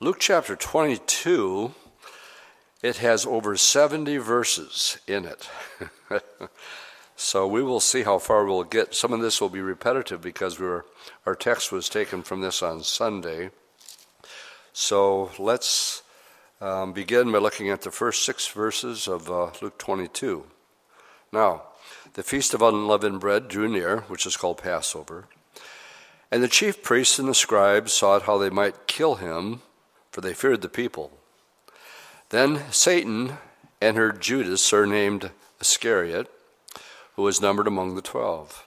Luke chapter 22, it has over 70 verses in it. so we will see how far we'll get. Some of this will be repetitive because we were, our text was taken from this on Sunday. So let's um, begin by looking at the first six verses of uh, Luke 22. Now, the feast of unleavened bread drew near, which is called Passover. And the chief priests and the scribes sought how they might kill him, for they feared the people. Then Satan entered Judas, surnamed Iscariot, who was numbered among the twelve.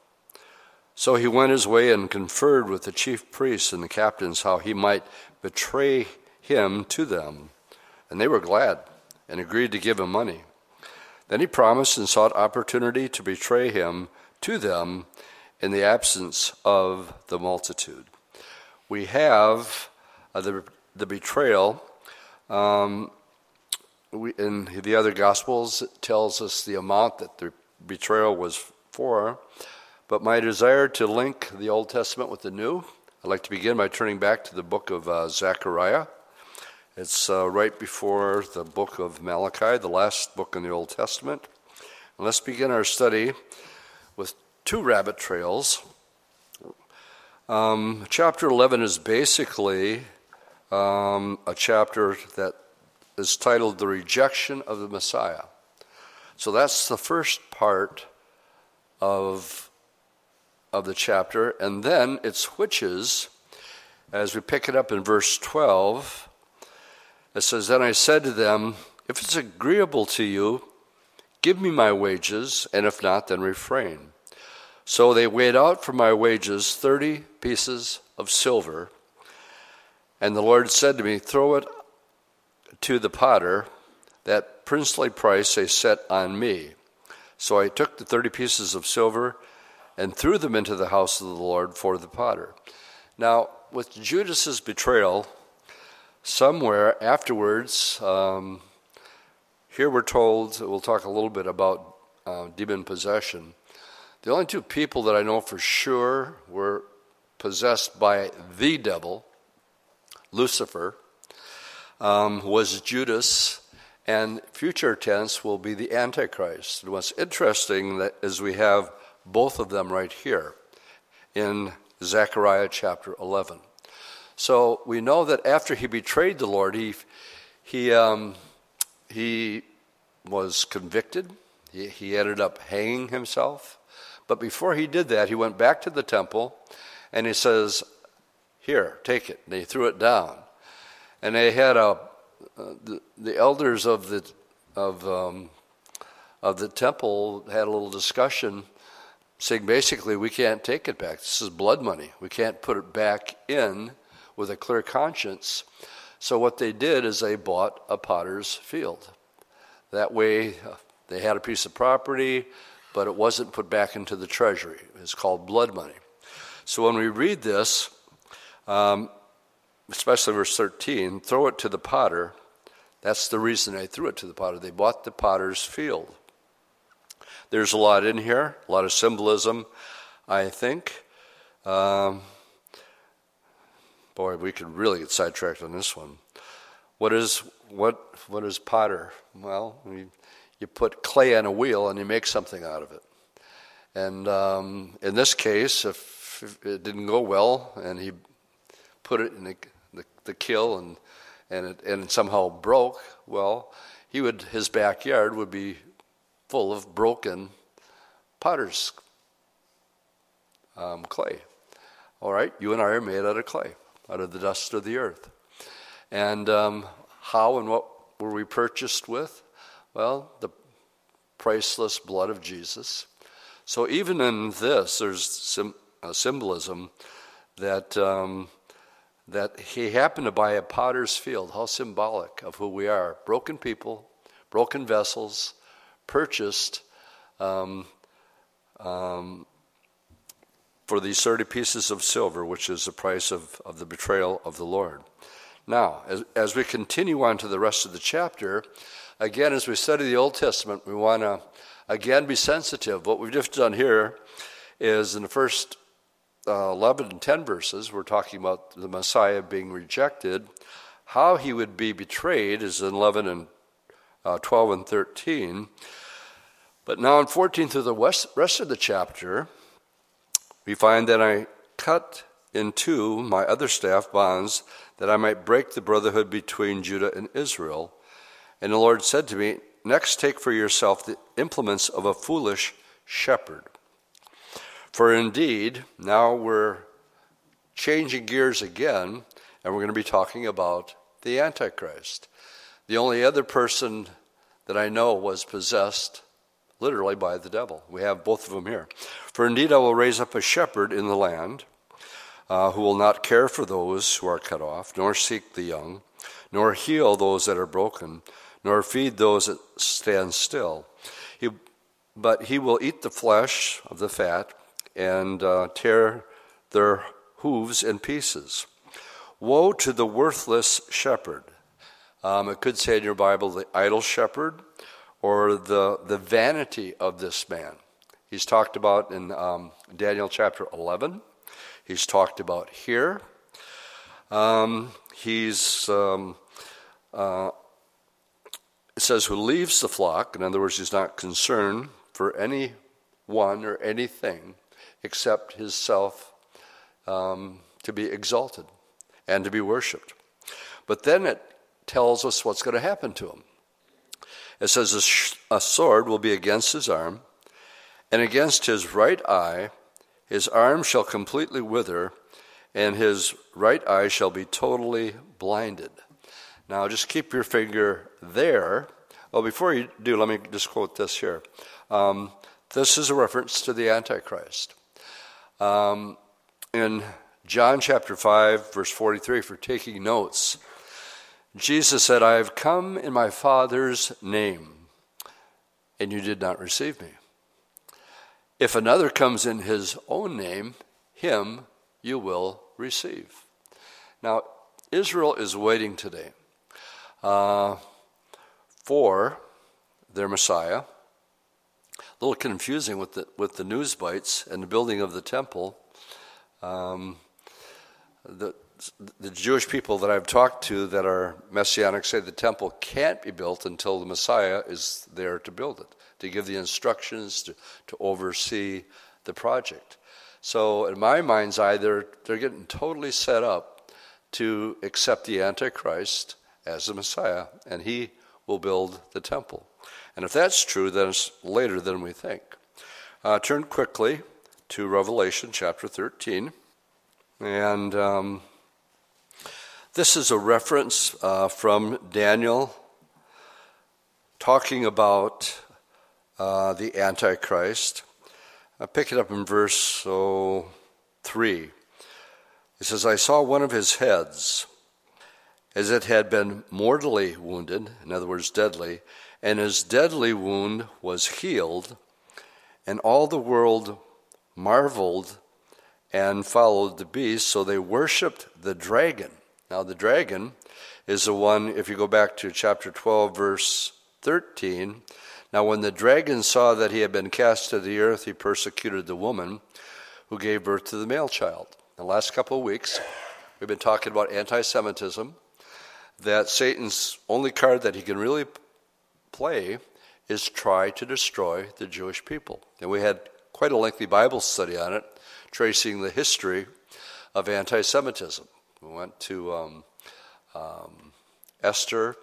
So he went his way and conferred with the chief priests and the captains how he might betray him to them. And they were glad and agreed to give him money. Then he promised and sought opportunity to betray him to them in the absence of the multitude. We have uh, the, the betrayal. Um, we, in the other Gospels, it tells us the amount that the betrayal was for. But my desire to link the Old Testament with the New, I'd like to begin by turning back to the book of uh, Zechariah. It's uh, right before the book of Malachi, the last book in the Old Testament. And let's begin our study with two rabbit trails. Um, chapter 11 is basically um, a chapter that is titled The Rejection of the Messiah. So that's the first part of, of the chapter. And then it switches as we pick it up in verse 12 it says, Then I said to them, If it's agreeable to you, give me my wages, and if not, then refrain. So they weighed out for my wages thirty pieces of silver. And the Lord said to me, Throw it to the potter, that princely price they set on me. So I took the thirty pieces of silver and threw them into the house of the Lord for the potter. Now, with Judas's betrayal, somewhere afterwards, um, here we're told, we'll talk a little bit about uh, demon possession. The only two people that I know for sure were possessed by the devil, Lucifer, um, was Judas, and future tense will be the Antichrist. And what's interesting that is we have both of them right here in Zechariah chapter 11. So we know that after he betrayed the Lord, he, he, um, he was convicted. He, he ended up hanging himself. But before he did that, he went back to the temple and he says, Here, take it. They threw it down. And they had a, uh, the, the elders of the, of, um, of the temple had a little discussion saying basically, we can't take it back. This is blood money. We can't put it back in with a clear conscience. So what they did is they bought a potter's field. That way, uh, they had a piece of property, but it wasn't put back into the treasury. It's called blood money. So when we read this, um, especially verse 13, throw it to the potter. That's the reason they threw it to the potter. They bought the potter's field. There's a lot in here, a lot of symbolism, I think. Um, Boy, we could really get sidetracked on this one. What is what what is potter? Well, you, you put clay on a wheel and you make something out of it. And um, in this case, if, if, it didn't go well and he put it in the, the, the kiln and and it, and it somehow broke, well, he would his backyard would be full of broken potter's um, clay. All right, you and I are made out of clay out of the dust of the earth. And um, how and what were we purchased with? Well, the priceless blood of Jesus. So even in this, there's a symbolism that um, that he happened to buy a potter's field. How symbolic of who we are: broken people, broken vessels, purchased um, um, for these 30 pieces of silver, which is the price of, of the betrayal of the Lord. Now, as, as we continue on to the rest of the chapter, again, as we study the Old Testament, we want to again be sensitive. What we've just done here is in the first uh, 11 and 10 verses, we're talking about the Messiah being rejected, How he would be betrayed is in 11 and uh, 12 and 13. But now in 14 through the rest of the chapter, we find that I cut in two my other staff bonds that I might break the brotherhood between Judah and Israel. And the Lord said to me, Next take for yourself the implements of a foolish shepherd. For indeed, now we're changing gears again, and we're going to be talking about the Antichrist. The only other person that I know was possessed literally by the devil. We have both of them here. For indeed, I will raise up a shepherd in the land uh, who will not care for those who are cut off, nor seek the young, nor heal those that are broken, nor feed those that stand still. He, but he will eat the flesh of the fat and uh, tear their hooves in pieces. Woe to the worthless shepherd. Um, it could say in your Bible, the idle shepherd or the, the vanity of this man. He's talked about in um, Daniel chapter 11. He's talked about here. Um, he's, um, uh, it says, who leaves the flock. In other words, he's not concerned for any one or anything except his self um, to be exalted and to be worshiped. But then it tells us what's going to happen to him. It says, a, sh- a sword will be against his arm, and against his right eye, his arm shall completely wither, and his right eye shall be totally blinded. Now, just keep your finger there. Well, before you do, let me just quote this here. Um, this is a reference to the Antichrist. Um, in John chapter 5, verse 43, for taking notes, Jesus said, I have come in my Father's name, and you did not receive me. If another comes in his own name, him you will receive. Now, Israel is waiting today uh, for their Messiah. A little confusing with the, with the news bites and the building of the temple. Um, the, the Jewish people that I've talked to that are messianic say the temple can't be built until the Messiah is there to build it, to give the instructions, to, to oversee the project. So, in my mind's eye, they're, they're getting totally set up to accept the Antichrist as the Messiah, and he will build the temple. And if that's true, then it's later than we think. Uh, turn quickly to Revelation chapter 13. And um, this is a reference uh, from Daniel talking about uh, the Antichrist. I pick it up in verse oh, 3. It says, I saw one of his heads as it had been mortally wounded, in other words, deadly, and his deadly wound was healed, and all the world marveled and followed the beast, so they worshiped the dragon now, the dragon is the one, if you go back to chapter 12, verse 13. Now, when the dragon saw that he had been cast to the earth, he persecuted the woman who gave birth to the male child. The last couple of weeks, we've been talking about anti Semitism, that Satan's only card that he can really play is try to destroy the Jewish people. And we had quite a lengthy Bible study on it, tracing the history of anti Semitism. We went to um, um, Esther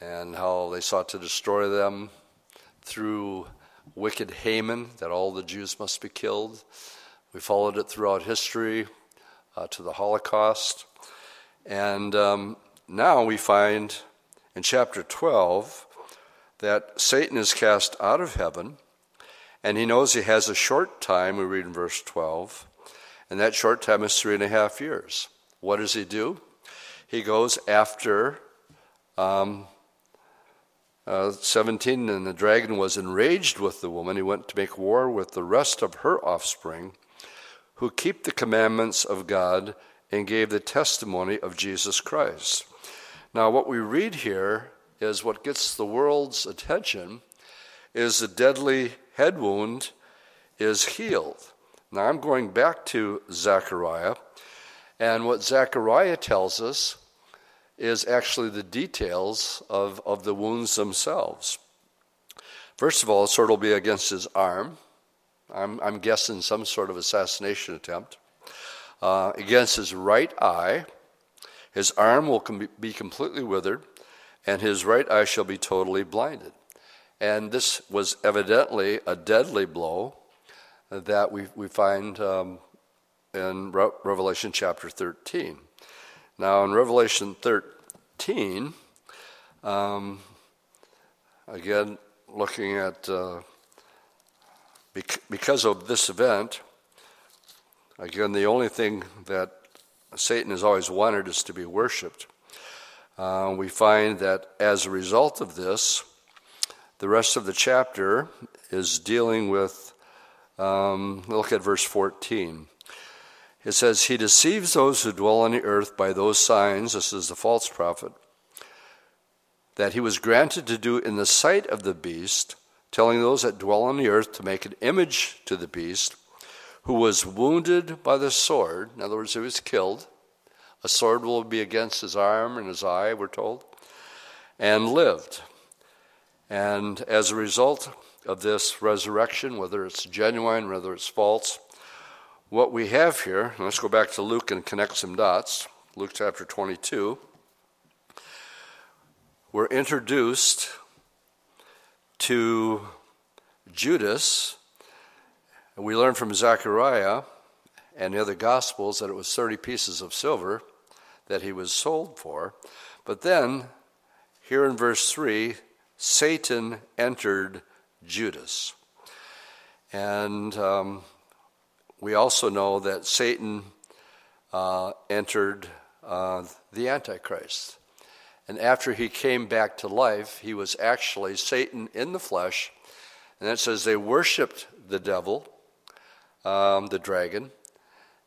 and how they sought to destroy them through wicked Haman, that all the Jews must be killed. We followed it throughout history uh, to the Holocaust. And um, now we find in chapter 12 that Satan is cast out of heaven, and he knows he has a short time, we read in verse 12, and that short time is three and a half years. What does he do? He goes after um, uh, 17, and the dragon was enraged with the woman. He went to make war with the rest of her offspring, who keep the commandments of God and gave the testimony of Jesus Christ. Now, what we read here is what gets the world's attention is the deadly head wound is healed. Now, I'm going back to Zechariah and what Zechariah tells us is actually the details of, of the wounds themselves. First of all, the sword will be against his arm. I'm, I'm guessing some sort of assassination attempt. Uh, against his right eye, his arm will com- be completely withered, and his right eye shall be totally blinded. And this was evidently a deadly blow that we, we find um, in Re- Revelation chapter 13. Now, in Revelation 13, um, again, looking at uh, bec- because of this event, again, the only thing that Satan has always wanted is to be worshiped. Uh, we find that as a result of this, the rest of the chapter is dealing with, um, look at verse 14. It says, He deceives those who dwell on the earth by those signs, this is the false prophet, that he was granted to do in the sight of the beast, telling those that dwell on the earth to make an image to the beast, who was wounded by the sword. In other words, he was killed. A sword will be against his arm and his eye, we're told, and lived. And as a result of this resurrection, whether it's genuine, whether it's false, what we have here, let's go back to Luke and connect some dots. Luke chapter 22. We're introduced to Judas. We learn from Zechariah and the other Gospels that it was 30 pieces of silver that he was sold for. But then, here in verse 3, Satan entered Judas. And um, we also know that Satan uh, entered uh, the Antichrist. And after he came back to life, he was actually Satan in the flesh. And it says they worshiped the devil, um, the dragon,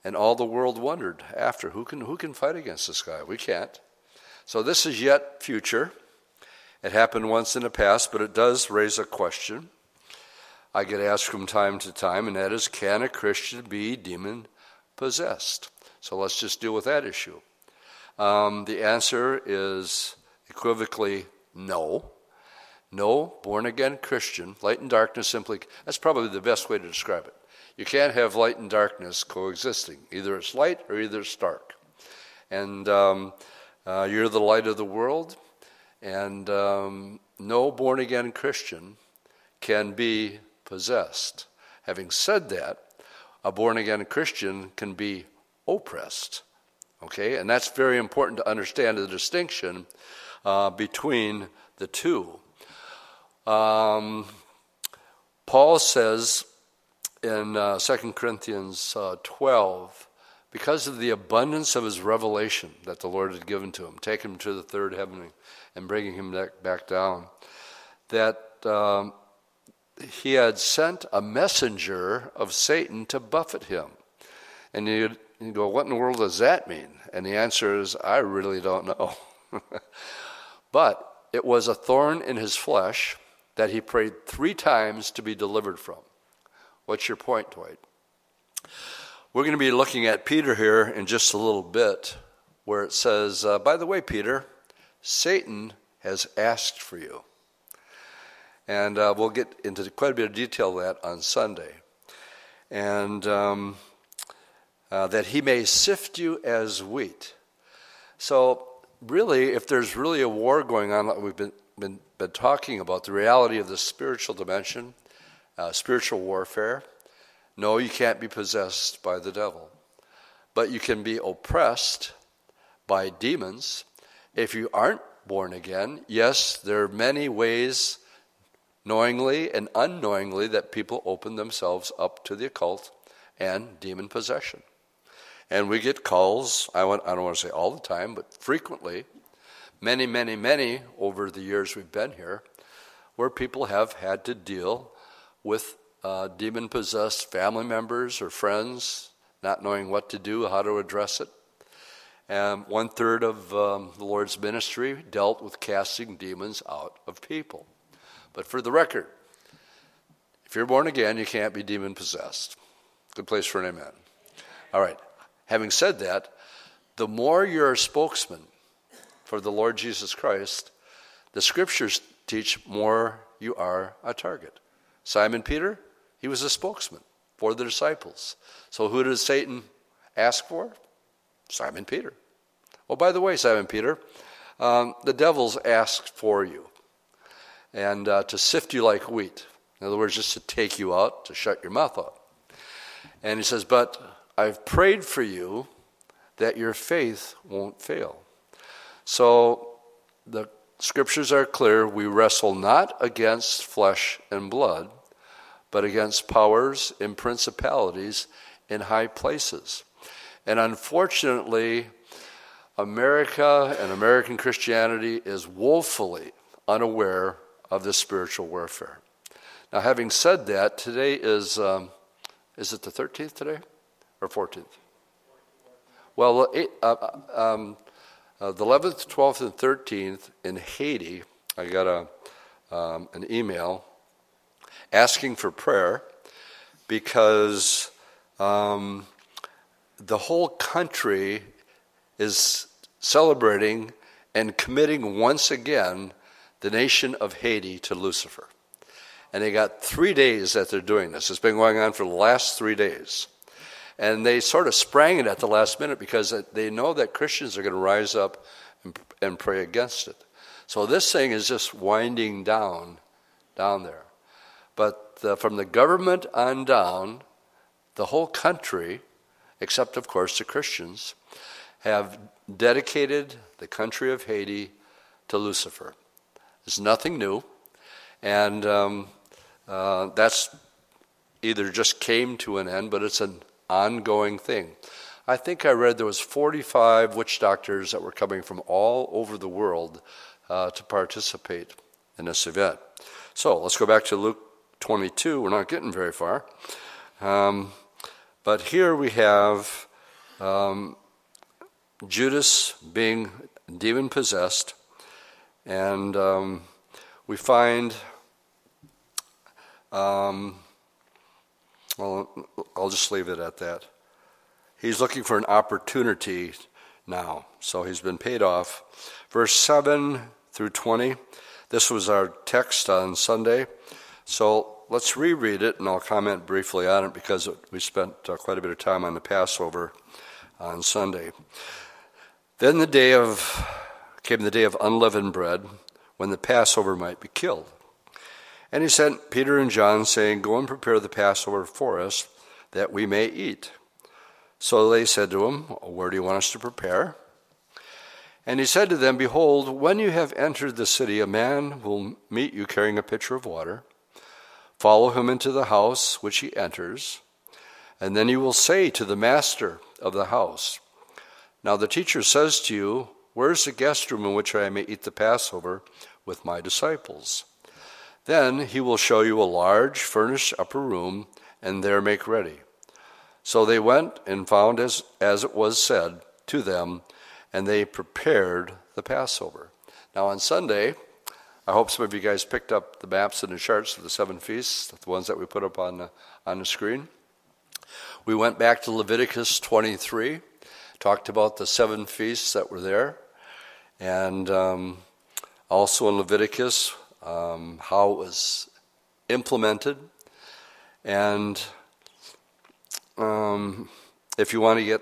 and all the world wondered after who can, who can fight against this guy? We can't. So this is yet future. It happened once in the past, but it does raise a question. I get asked from time to time, and that is can a Christian be demon possessed? So let's just deal with that issue. Um, the answer is equivocally no. No born again Christian, light and darkness simply, that's probably the best way to describe it. You can't have light and darkness coexisting. Either it's light or either it's dark. And um, uh, you're the light of the world, and um, no born again Christian can be possessed. Having said that, a born again Christian can be oppressed. Okay, and that's very important to understand the distinction uh, between the two. Um, Paul says in uh, 2 Corinthians uh, 12, because of the abundance of his revelation that the Lord had given to him, taking him to the third heaven and bringing him back down, that um, he had sent a messenger of Satan to buffet him. And you'd, you go, What in the world does that mean? And the answer is, I really don't know. but it was a thorn in his flesh that he prayed three times to be delivered from. What's your point, Dwight? We're going to be looking at Peter here in just a little bit, where it says, uh, By the way, Peter, Satan has asked for you. And uh, we'll get into quite a bit of detail of that on Sunday. And um, uh, that he may sift you as wheat. So, really, if there's really a war going on, like we've been, been, been talking about, the reality of the spiritual dimension, uh, spiritual warfare, no, you can't be possessed by the devil. But you can be oppressed by demons. If you aren't born again, yes, there are many ways knowingly and unknowingly that people open themselves up to the occult and demon possession. And we get calls, I, want, I don't want to say all the time, but frequently, many, many, many over the years we've been here, where people have had to deal with uh, demon possessed family members or friends, not knowing what to do, how to address it. And one third of um, the Lord's ministry dealt with casting demons out of people. But for the record, if you're born again, you can't be demon possessed. Good place for an amen. All right. Having said that, the more you're a spokesman for the Lord Jesus Christ, the scriptures teach more you are a target. Simon Peter, he was a spokesman for the disciples. So who did Satan ask for? Simon Peter. Well, by the way, Simon Peter, um, the devil's asked for you and uh, to sift you like wheat. In other words, just to take you out, to shut your mouth up. And he says, But I've prayed for you that your faith won't fail. So the scriptures are clear. We wrestle not against flesh and blood, but against powers and principalities in high places. And unfortunately, America and American Christianity is woefully unaware of this spiritual warfare. Now, having said that, today is, um, is it the 13th today or 14th? Well, eight, uh, uh, um, uh, the 11th, 12th, and 13th in Haiti, I got a, um, an email asking for prayer because um, the whole country is celebrating and committing once again the nation of Haiti to Lucifer. And they got three days that they're doing this. It's been going on for the last three days. And they sort of sprang it at the last minute because they know that Christians are going to rise up and, and pray against it. So this thing is just winding down, down there. But the, from the government on down, the whole country, except of course the Christians, have dedicated the country of Haiti to Lucifer. It's nothing new, and um, uh, that's either just came to an end, but it's an ongoing thing. I think I read there was 45 witch doctors that were coming from all over the world uh, to participate in this event. So let's go back to Luke 22. We're not getting very far. Um, but here we have um, Judas being demon possessed, and um, we find, um, well, I'll just leave it at that. He's looking for an opportunity now, so he's been paid off. Verse 7 through 20, this was our text on Sunday. So let's reread it, and I'll comment briefly on it because we spent uh, quite a bit of time on the Passover on Sunday. Then the day of came the day of unleavened bread, when the Passover might be killed. And he sent Peter and John, saying, Go and prepare the Passover for us, that we may eat. So they said to him, Where do you want us to prepare? And he said to them, Behold, when you have entered the city, a man will meet you carrying a pitcher of water. Follow him into the house which he enters, and then you will say to the master of the house, Now the teacher says to you, Where's the guest room in which I may eat the Passover with my disciples? Then he will show you a large furnished upper room, and there make ready. So they went and found as, as it was said to them, and they prepared the Passover. Now on Sunday, I hope some of you guys picked up the maps and the charts of the seven feasts, the ones that we put up on the, on the screen. We went back to Leviticus 23, talked about the seven feasts that were there. And um, also in Leviticus, um, how it was implemented. And um, if you want to get,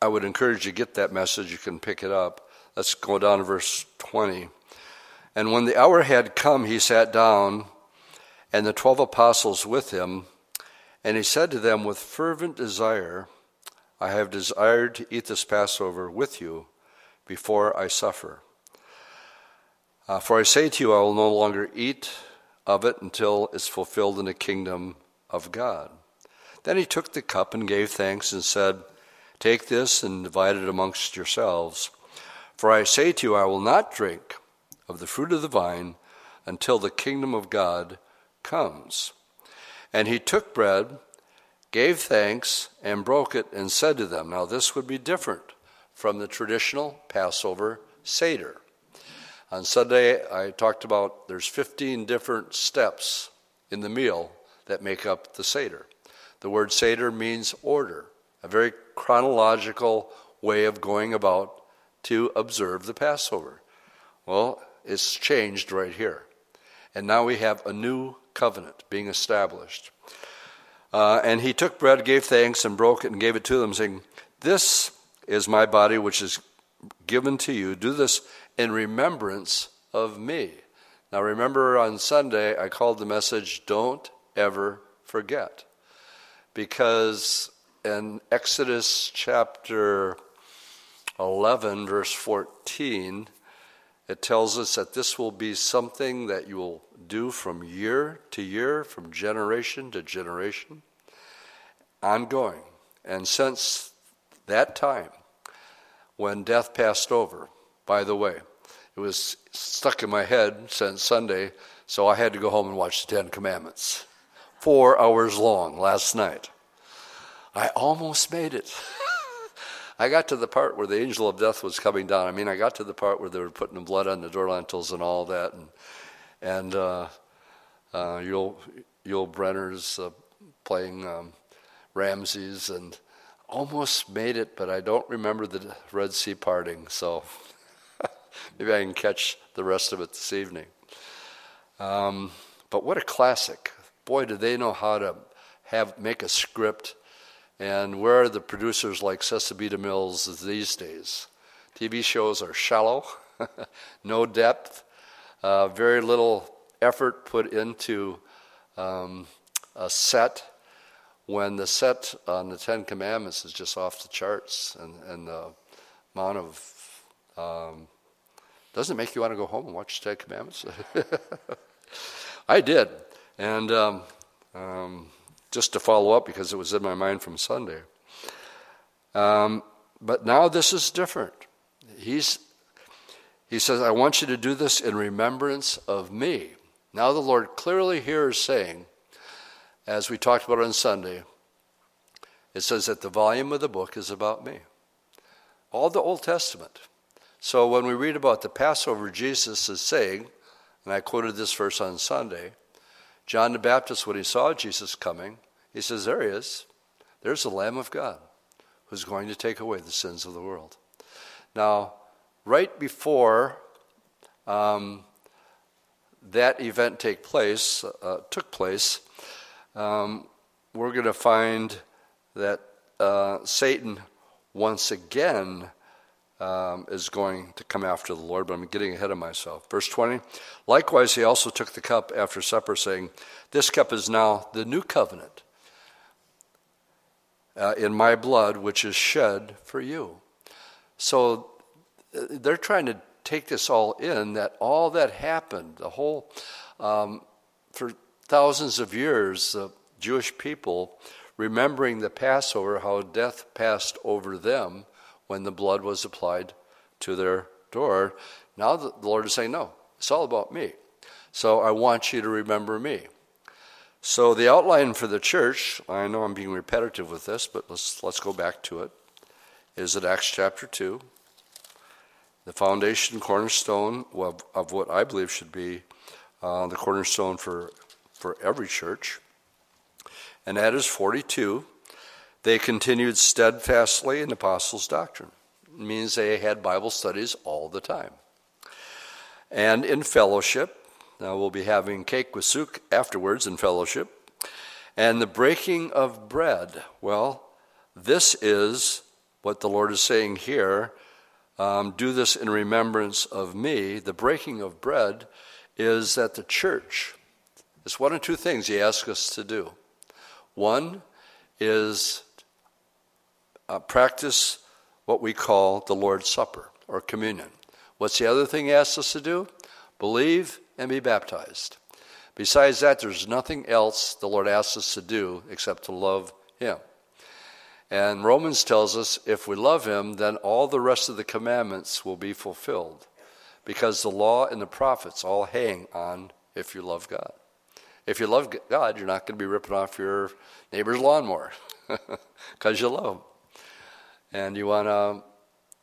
I would encourage you to get that message. You can pick it up. Let's go down to verse 20. And when the hour had come, he sat down, and the twelve apostles with him. And he said to them with fervent desire, I have desired to eat this Passover with you before I suffer. Uh, for I say to you, I will no longer eat of it until it's fulfilled in the kingdom of God. Then he took the cup and gave thanks and said, Take this and divide it amongst yourselves. For I say to you, I will not drink of the fruit of the vine until the kingdom of God comes. And he took bread, gave thanks, and broke it, and said to them, Now this would be different from the traditional Passover Seder. On Sunday, I talked about there's 15 different steps in the meal that make up the Seder. The word Seder means order, a very chronological way of going about to observe the Passover. Well, it's changed right here. And now we have a new covenant being established. Uh, and he took bread, gave thanks, and broke it and gave it to them, saying, This is my body which is given to you. Do this in remembrance of me. Now, remember on Sunday, I called the message, Don't Ever Forget. Because in Exodus chapter 11, verse 14, it tells us that this will be something that you will do from year to year, from generation to generation, ongoing. And since that time, when death passed over, by the way, it was stuck in my head since Sunday, so I had to go home and watch the Ten Commandments. Four hours long last night. I almost made it. I got to the part where the angel of death was coming down. I mean, I got to the part where they were putting the blood on the door lintels and all that, and and uh, uh, Yul Yul Brynner's uh, playing um, Ramses, and almost made it, but I don't remember the Red Sea parting. So maybe I can catch the rest of it this evening. Um, but what a classic! Boy, do they know how to have make a script and where are the producers like Cecil Mills these days? TV shows are shallow, no depth, uh, very little effort put into um, a set when the set on the Ten Commandments is just off the charts and, and the amount of. Um, doesn't make you want to go home and watch the Ten Commandments? I did. And um, um just to follow up because it was in my mind from Sunday. Um, but now this is different. He's, he says, I want you to do this in remembrance of me. Now the Lord clearly here is saying, as we talked about on Sunday, it says that the volume of the book is about me. All the Old Testament. So when we read about the Passover, Jesus is saying, and I quoted this verse on Sunday, John the Baptist, when he saw Jesus coming, he says, There he is. There's the Lamb of God who's going to take away the sins of the world. Now, right before um, that event take place, uh, took place, um, we're going to find that uh, Satan once again um, is going to come after the Lord, but I'm getting ahead of myself. Verse 20 Likewise, he also took the cup after supper, saying, This cup is now the new covenant uh, in my blood, which is shed for you. So uh, they're trying to take this all in that all that happened, the whole, um, for thousands of years, the Jewish people remembering the Passover, how death passed over them when the blood was applied to their door. Now the Lord is saying, No, it's all about me. So I want you to remember me. So the outline for the church, I know I'm being repetitive with this, but let's let's go back to it. Is it Acts chapter 2? The foundation cornerstone of, of what I believe should be uh, the cornerstone for, for every church. And that is 42 they continued steadfastly in the apostles' doctrine. It means they had Bible studies all the time. And in fellowship, now we'll be having cake with Suk afterwards in fellowship. And the breaking of bread, well, this is what the Lord is saying here. Um, do this in remembrance of me. The breaking of bread is that the church, it's one of two things he asks us to do. One is uh, practice what we call the Lord's Supper or communion. What's the other thing he asks us to do? Believe and be baptized. Besides that, there's nothing else the Lord asks us to do except to love him. And Romans tells us if we love him, then all the rest of the commandments will be fulfilled. Because the law and the prophets all hang on if you love God. If you love God, you're not going to be ripping off your neighbor's lawnmower because you love him and you want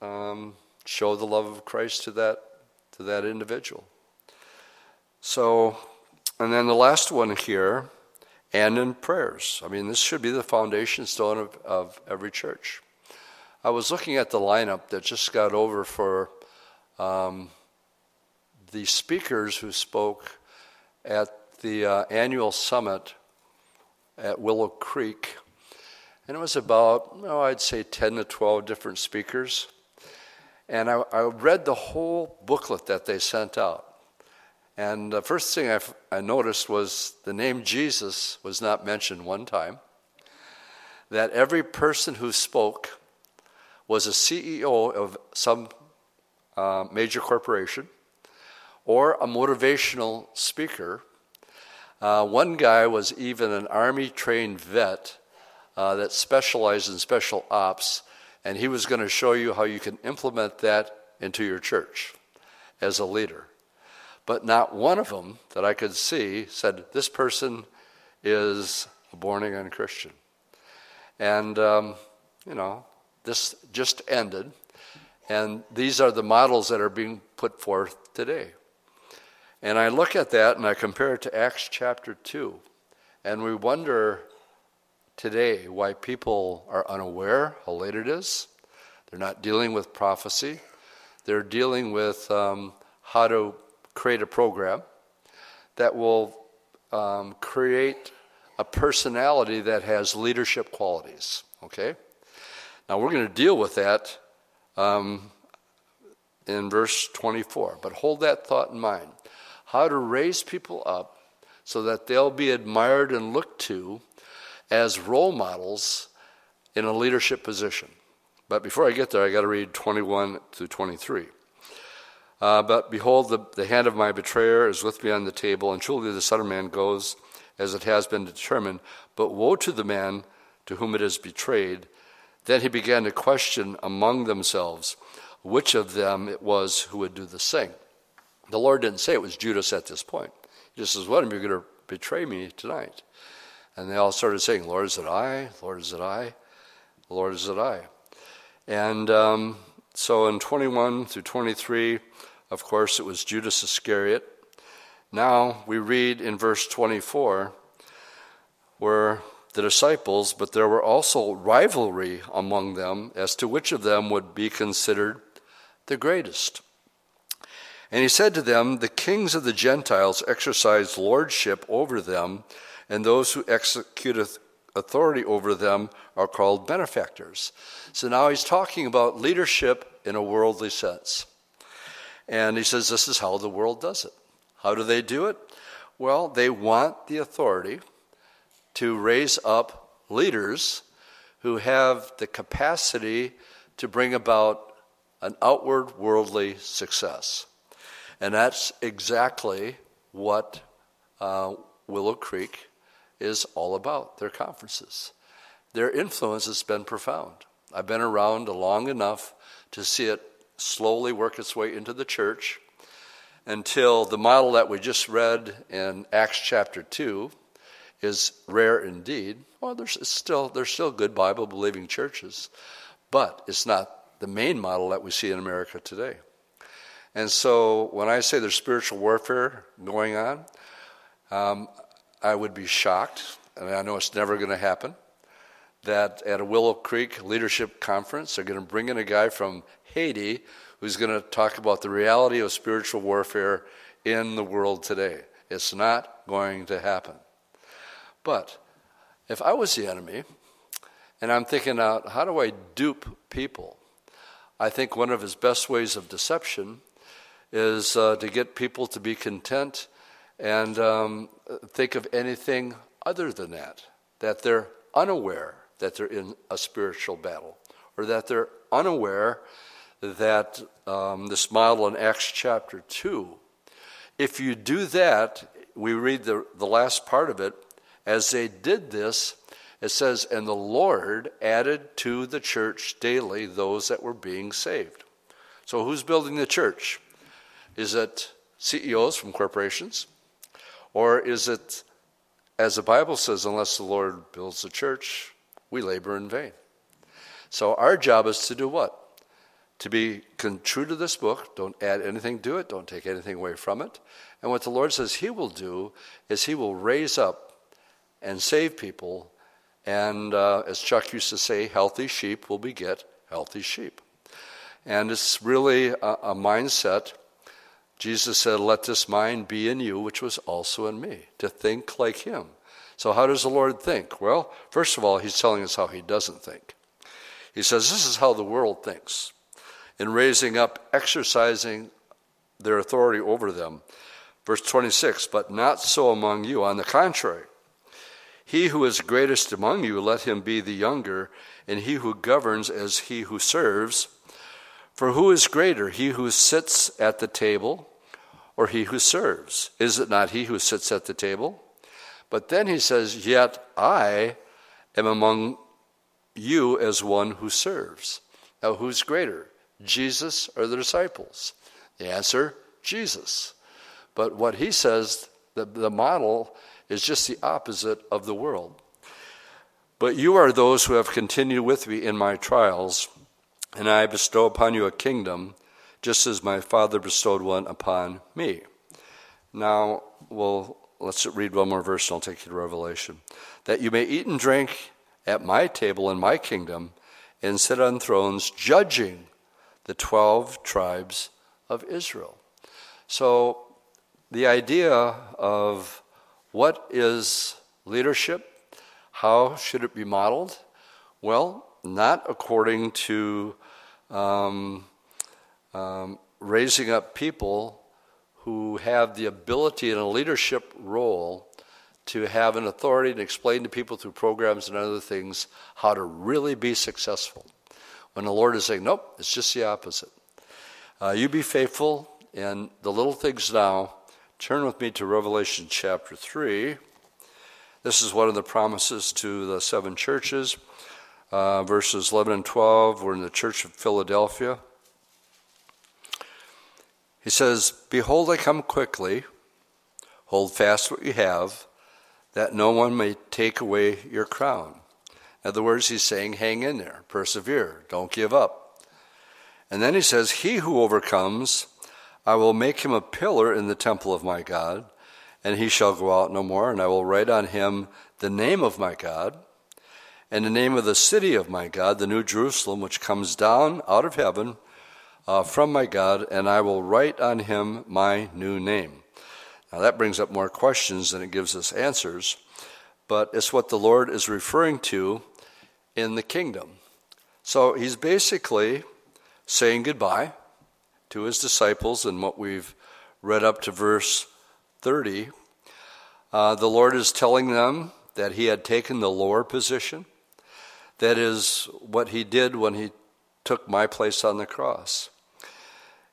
to um, show the love of Christ to that to that individual. So, and then the last one here, and in prayers. I mean, this should be the foundation stone of, of every church. I was looking at the lineup that just got over for um, the speakers who spoke at the uh, annual summit at Willow Creek. And it was about, oh, I'd say 10 to 12 different speakers. And I, I read the whole booklet that they sent out. And the first thing I, I noticed was the name Jesus was not mentioned one time. That every person who spoke was a CEO of some uh, major corporation or a motivational speaker. Uh, one guy was even an army trained vet uh, that specialized in special ops, and he was going to show you how you can implement that into your church as a leader. But not one of them that I could see said, This person is a born again Christian. And, um, you know, this just ended. And these are the models that are being put forth today. And I look at that and I compare it to Acts chapter 2. And we wonder today why people are unaware how late it is. They're not dealing with prophecy, they're dealing with um, how to create a program that will um, create a personality that has leadership qualities. Okay? Now we're going to deal with that um, in verse 24, but hold that thought in mind. How to raise people up so that they'll be admired and looked to as role models in a leadership position. But before I get there, I got to read 21 to 23. Uh, but behold, the, the hand of my betrayer is with me on the table, and truly the Son of Man goes as it has been determined. But woe to the man to whom it is betrayed. Then he began to question among themselves which of them it was who would do the same. The Lord didn't say it was Judas at this point. He just says, What, are you going to betray me tonight? And they all started saying, Lord, is it I? Lord, is it I? Lord, is it I? And um, so in 21 through 23, of course, it was Judas Iscariot. Now we read in verse 24 where the disciples, but there were also rivalry among them as to which of them would be considered the greatest. And he said to them, The kings of the Gentiles exercise lordship over them, and those who execute authority over them are called benefactors. So now he's talking about leadership in a worldly sense. And he says, This is how the world does it. How do they do it? Well, they want the authority to raise up leaders who have the capacity to bring about an outward worldly success. And that's exactly what uh, Willow Creek is all about their conferences. Their influence has been profound. I've been around long enough to see it slowly work its way into the church until the model that we just read in Acts chapter 2 is rare indeed. Well, there's still, there's still good Bible believing churches, but it's not the main model that we see in America today. And so when I say there's spiritual warfare going on, um, I would be shocked, and I know it's never going to happen, that at a Willow Creek leadership conference, they're going to bring in a guy from Haiti who's going to talk about the reality of spiritual warfare in the world today. It's not going to happen. But if I was the enemy, and I'm thinking out, how do I dupe people? I think one of his best ways of deception is uh, to get people to be content and um, think of anything other than that, that they're unaware that they're in a spiritual battle, or that they're unaware that um, this model in Acts chapter 2, if you do that, we read the, the last part of it, as they did this, it says, and the Lord added to the church daily those that were being saved. So who's building the church? Is it CEOs from corporations? Or is it, as the Bible says, unless the Lord builds the church, we labor in vain? So our job is to do what? To be true to this book, don't add anything to it, don't take anything away from it. And what the Lord says He will do is He will raise up and save people. And uh, as Chuck used to say, healthy sheep will beget healthy sheep. And it's really a, a mindset. Jesus said, Let this mind be in you, which was also in me, to think like him. So, how does the Lord think? Well, first of all, he's telling us how he doesn't think. He says, This is how the world thinks. In raising up, exercising their authority over them. Verse 26 But not so among you. On the contrary, he who is greatest among you, let him be the younger, and he who governs as he who serves. For who is greater, he who sits at the table or he who serves? Is it not he who sits at the table? But then he says, Yet I am among you as one who serves. Now, who's greater, Jesus or the disciples? The answer Jesus. But what he says, the, the model is just the opposite of the world. But you are those who have continued with me in my trials, and I bestow upon you a kingdom, just as my Father bestowed one upon me. Now, well, let's read one more verse and I'll take you to Revelation. That you may eat and drink at my table in my kingdom, and sit on thrones, judging the 12 tribes of Israel. So, the idea of what is leadership, how should it be modeled? Well, not according to um, um, raising up people who have the ability in a leadership role to have an authority and explain to people through programs and other things how to really be successful. When the Lord is saying, nope, it's just the opposite. Uh, you be faithful in the little things now. Turn with me to Revelation chapter 3. This is one of the promises to the seven churches. Uh, verses 11 and 12, we're in the church of Philadelphia. He says, Behold, I come quickly. Hold fast what you have, that no one may take away your crown. In other words, he's saying, Hang in there, persevere, don't give up. And then he says, He who overcomes, I will make him a pillar in the temple of my God, and he shall go out no more, and I will write on him the name of my God, and the name of the city of my God, the New Jerusalem, which comes down out of heaven uh, from my God, and I will write on him my new name. Now that brings up more questions than it gives us answers, but it's what the Lord is referring to in the kingdom. So he's basically saying goodbye to his disciples in what we've read up to verse 30. Uh, the Lord is telling them that he had taken the lower position. That is what he did when he took my place on the cross.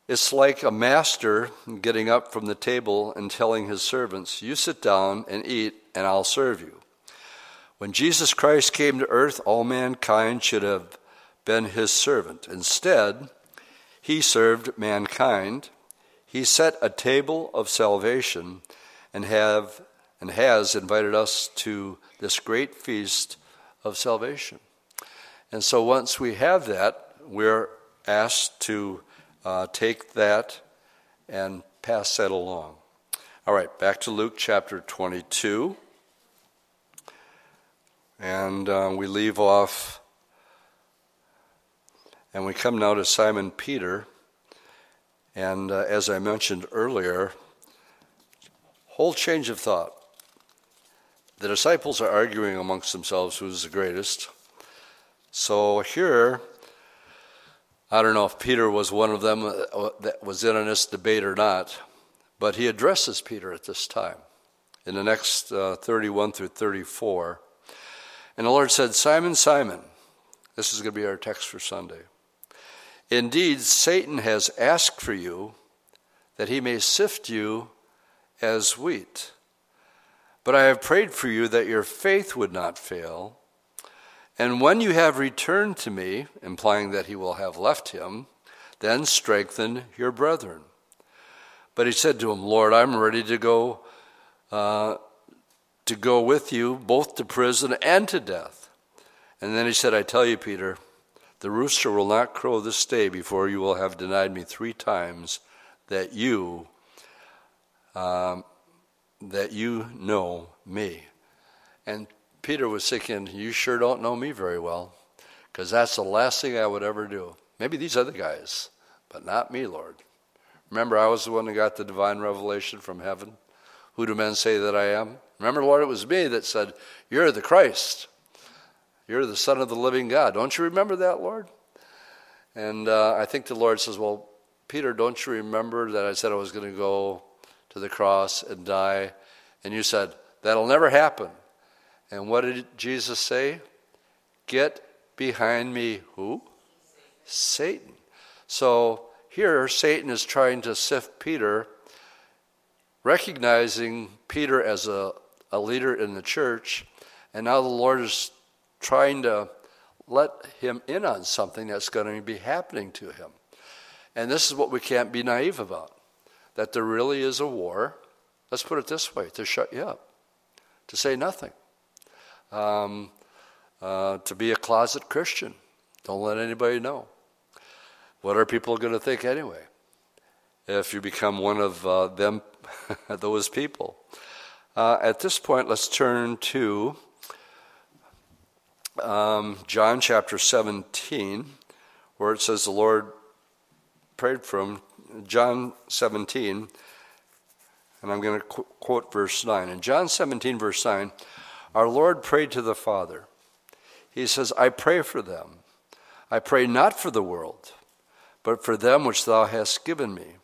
It's like a master getting up from the table and telling his servants, You sit down and eat, and I'll serve you. When Jesus Christ came to earth, all mankind should have been his servant. Instead, he served mankind. He set a table of salvation and have and has invited us to this great feast of salvation. And so once we have that, we're asked to uh, take that and pass that along. All right, back to Luke chapter 22. And uh, we leave off, and we come now to Simon Peter. And uh, as I mentioned earlier, whole change of thought. The disciples are arguing amongst themselves who's the greatest. So here, I don't know if Peter was one of them uh, that was in on this debate or not, but he addresses Peter at this time in the next uh, 31 through 34. And the Lord said, Simon, Simon, this is going to be our text for Sunday. Indeed, Satan has asked for you that he may sift you as wheat. But I have prayed for you that your faith would not fail. And when you have returned to me, implying that he will have left him, then strengthen your brethren. But he said to him, Lord, I'm ready to go uh, to go with you both to prison and to death. And then he said, I tell you, Peter, the rooster will not crow this day before you will have denied me three times that you um, that you know me. And Peter was thinking, You sure don't know me very well. because that's the last thing I would ever do. Maybe these other guys, but not me, Lord. Remember, I was the one that got the divine revelation from heaven. Who do men say that I am? Remember, Lord, it was me that said, You're the Christ. You're the Son of the living God. Don't you remember that, Lord? And uh, I think the Lord says, Well, Peter, don't you remember that I said I was going to go to the cross and die? And you said, That'll never happen. And what did Jesus say? Get behind me, who? Satan. So here, Satan is trying to sift Peter, recognizing Peter as a, a leader in the church, and now the Lord is trying to let him in on something that's going to be happening to him. And this is what we can't be naive about that there really is a war. Let's put it this way to shut you up, to say nothing, um, uh, to be a closet Christian. Don't let anybody know. What are people going to think anyway? If you become one of uh, them, those people. Uh, at this point, let's turn to um, John chapter 17, where it says the Lord prayed for him. John 17, and I'm going to qu- quote verse 9. In John 17, verse 9, our Lord prayed to the Father. He says, I pray for them. I pray not for the world, but for them which thou hast given me,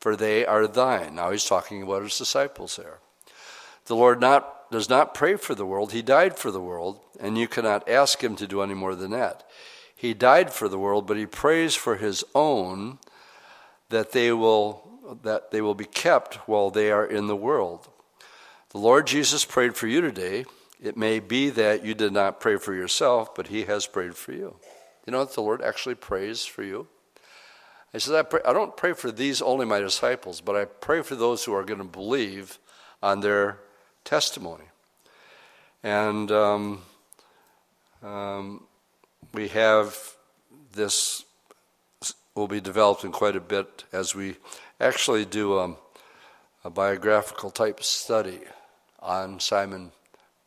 for they are thine. Now he's talking about his disciples there. The Lord not, does not pray for the world, he died for the world, and you cannot ask him to do any more than that. He died for the world, but he prays for his own that they will that they will be kept while they are in the world. The Lord Jesus prayed for you today. It may be that you did not pray for yourself, but he has prayed for you. You know that the Lord actually prays for you? He says, I, pray, I don't pray for these only my disciples, but I pray for those who are going to believe on their testimony. And um, um, we have this will be developed in quite a bit as we actually do um, a biographical type study on Simon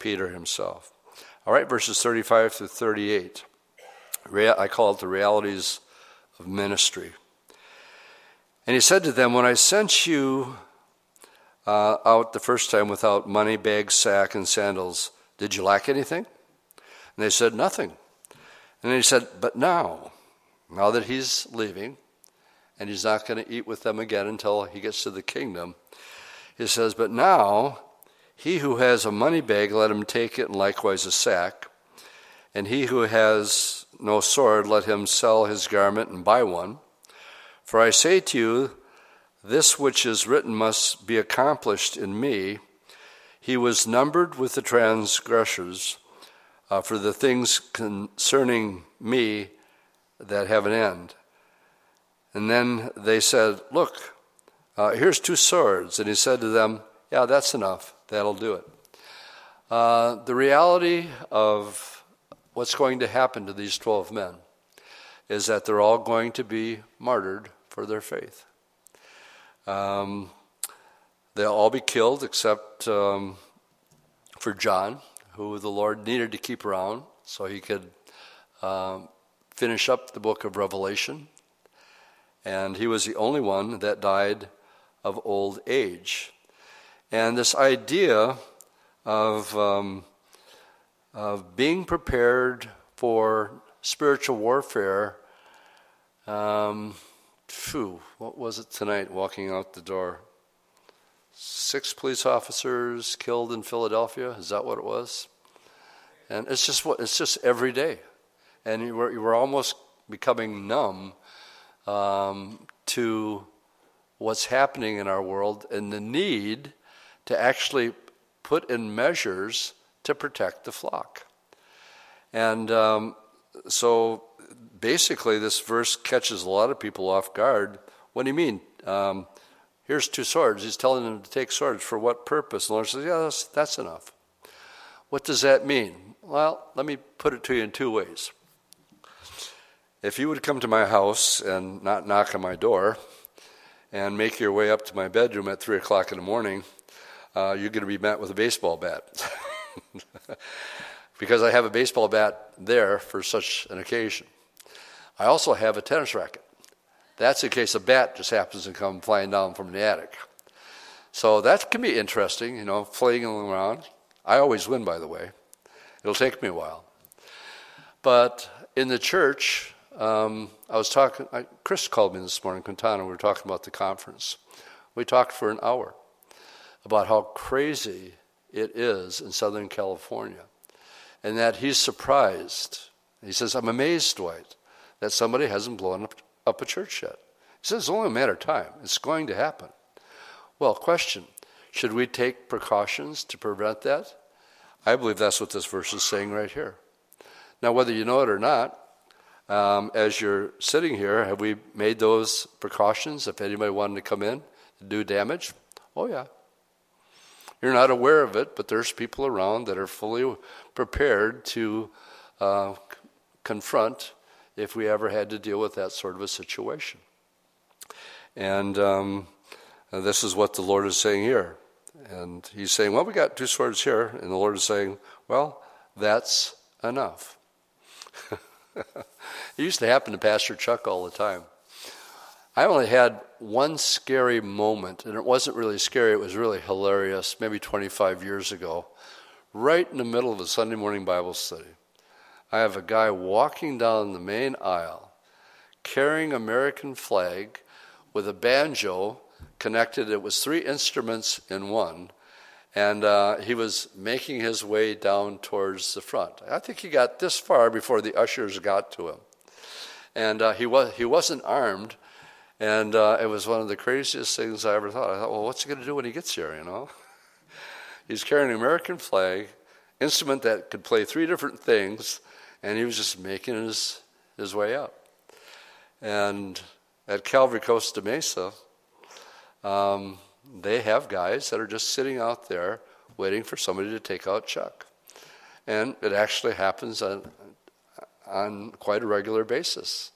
Peter himself. All right, verses 35 through 38. I call it the realities of ministry. And he said to them, When I sent you uh, out the first time without money, bag, sack, and sandals, did you lack anything? And they said, Nothing. And he said, But now, now that he's leaving, and he's not going to eat with them again until he gets to the kingdom, he says, But now, he who has a money bag, let him take it, and likewise a sack. And he who has no sword, let him sell his garment and buy one. For I say to you, this which is written must be accomplished in me. He was numbered with the transgressors uh, for the things concerning me that have an end. And then they said, Look, uh, here's two swords. And he said to them, Yeah, that's enough. That'll do it. Uh, the reality of what's going to happen to these 12 men is that they're all going to be martyred for their faith. Um, they'll all be killed except um, for John, who the Lord needed to keep around so he could um, finish up the book of Revelation. And he was the only one that died of old age. And this idea of, um, of being prepared for spiritual warfare. Um, phew, what was it tonight walking out the door? Six police officers killed in Philadelphia. Is that what it was? And it's just what it's just every day, and you were, you were almost becoming numb um, to what's happening in our world and the need to actually put in measures to protect the flock. And um, so basically, this verse catches a lot of people off guard. What do you mean? Um, here's two swords. He's telling them to take swords. For what purpose? And the Lord says, Yeah, that's, that's enough. What does that mean? Well, let me put it to you in two ways. If you would come to my house and not knock on my door and make your way up to my bedroom at 3 o'clock in the morning, uh, you're going to be met with a baseball bat. because I have a baseball bat there for such an occasion. I also have a tennis racket. That's in case a bat just happens to come flying down from the attic. So that can be interesting, you know, flailing around. I always win, by the way. It'll take me a while. But in the church, um, I was talking, I, Chris called me this morning, Quintana, we were talking about the conference. We talked for an hour about how crazy it is in Southern California and that he's surprised. He says, I'm amazed, Dwight, that somebody hasn't blown up, up a church yet. He says, It's only a matter of time. It's going to happen. Well, question Should we take precautions to prevent that? I believe that's what this verse is saying right here. Now, whether you know it or not, um, as you're sitting here, have we made those precautions if anybody wanted to come in and do damage? Oh, yeah. You're not aware of it, but there's people around that are fully prepared to uh, confront if we ever had to deal with that sort of a situation. And um, this is what the Lord is saying here. And He's saying, Well, we got two swords here. And the Lord is saying, Well, that's enough. it used to happen to Pastor Chuck all the time. I only had one scary moment, and it wasn't really scary, it was really hilarious, maybe 25 years ago, right in the middle of a Sunday morning Bible study. I have a guy walking down the main aisle carrying an American flag with a banjo connected. It was three instruments in one. And uh, he was making his way down towards the front. I think he got this far before the ushers got to him. And uh, he, was, he wasn't armed, and uh, it was one of the craziest things I ever thought. I thought, well, what's he going to do when he gets here, you know? He's carrying an American flag, instrument that could play three different things, and he was just making his, his way up. And at Calvary Costa Mesa, um, they have guys that are just sitting out there waiting for somebody to take out Chuck. And it actually happens on, on quite a regular basis.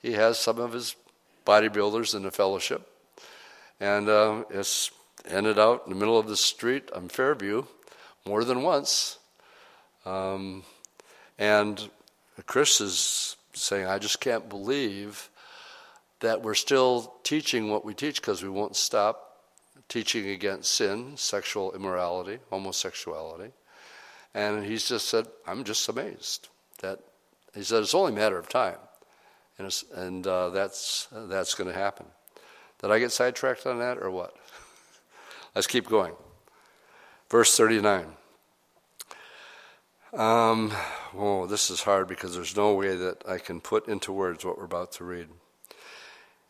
He has some of his bodybuilders in the fellowship. And uh, it's ended out in the middle of the street on Fairview more than once. Um, and Chris is saying, I just can't believe that we're still teaching what we teach because we won't stop teaching against sin, sexual immorality, homosexuality. And he's just said, I'm just amazed that he said it's only a matter of time and, and uh, that's, that's going to happen. Did I get sidetracked on that or what? Let's keep going. Verse 39. Um, oh, this is hard because there's no way that I can put into words what we're about to read.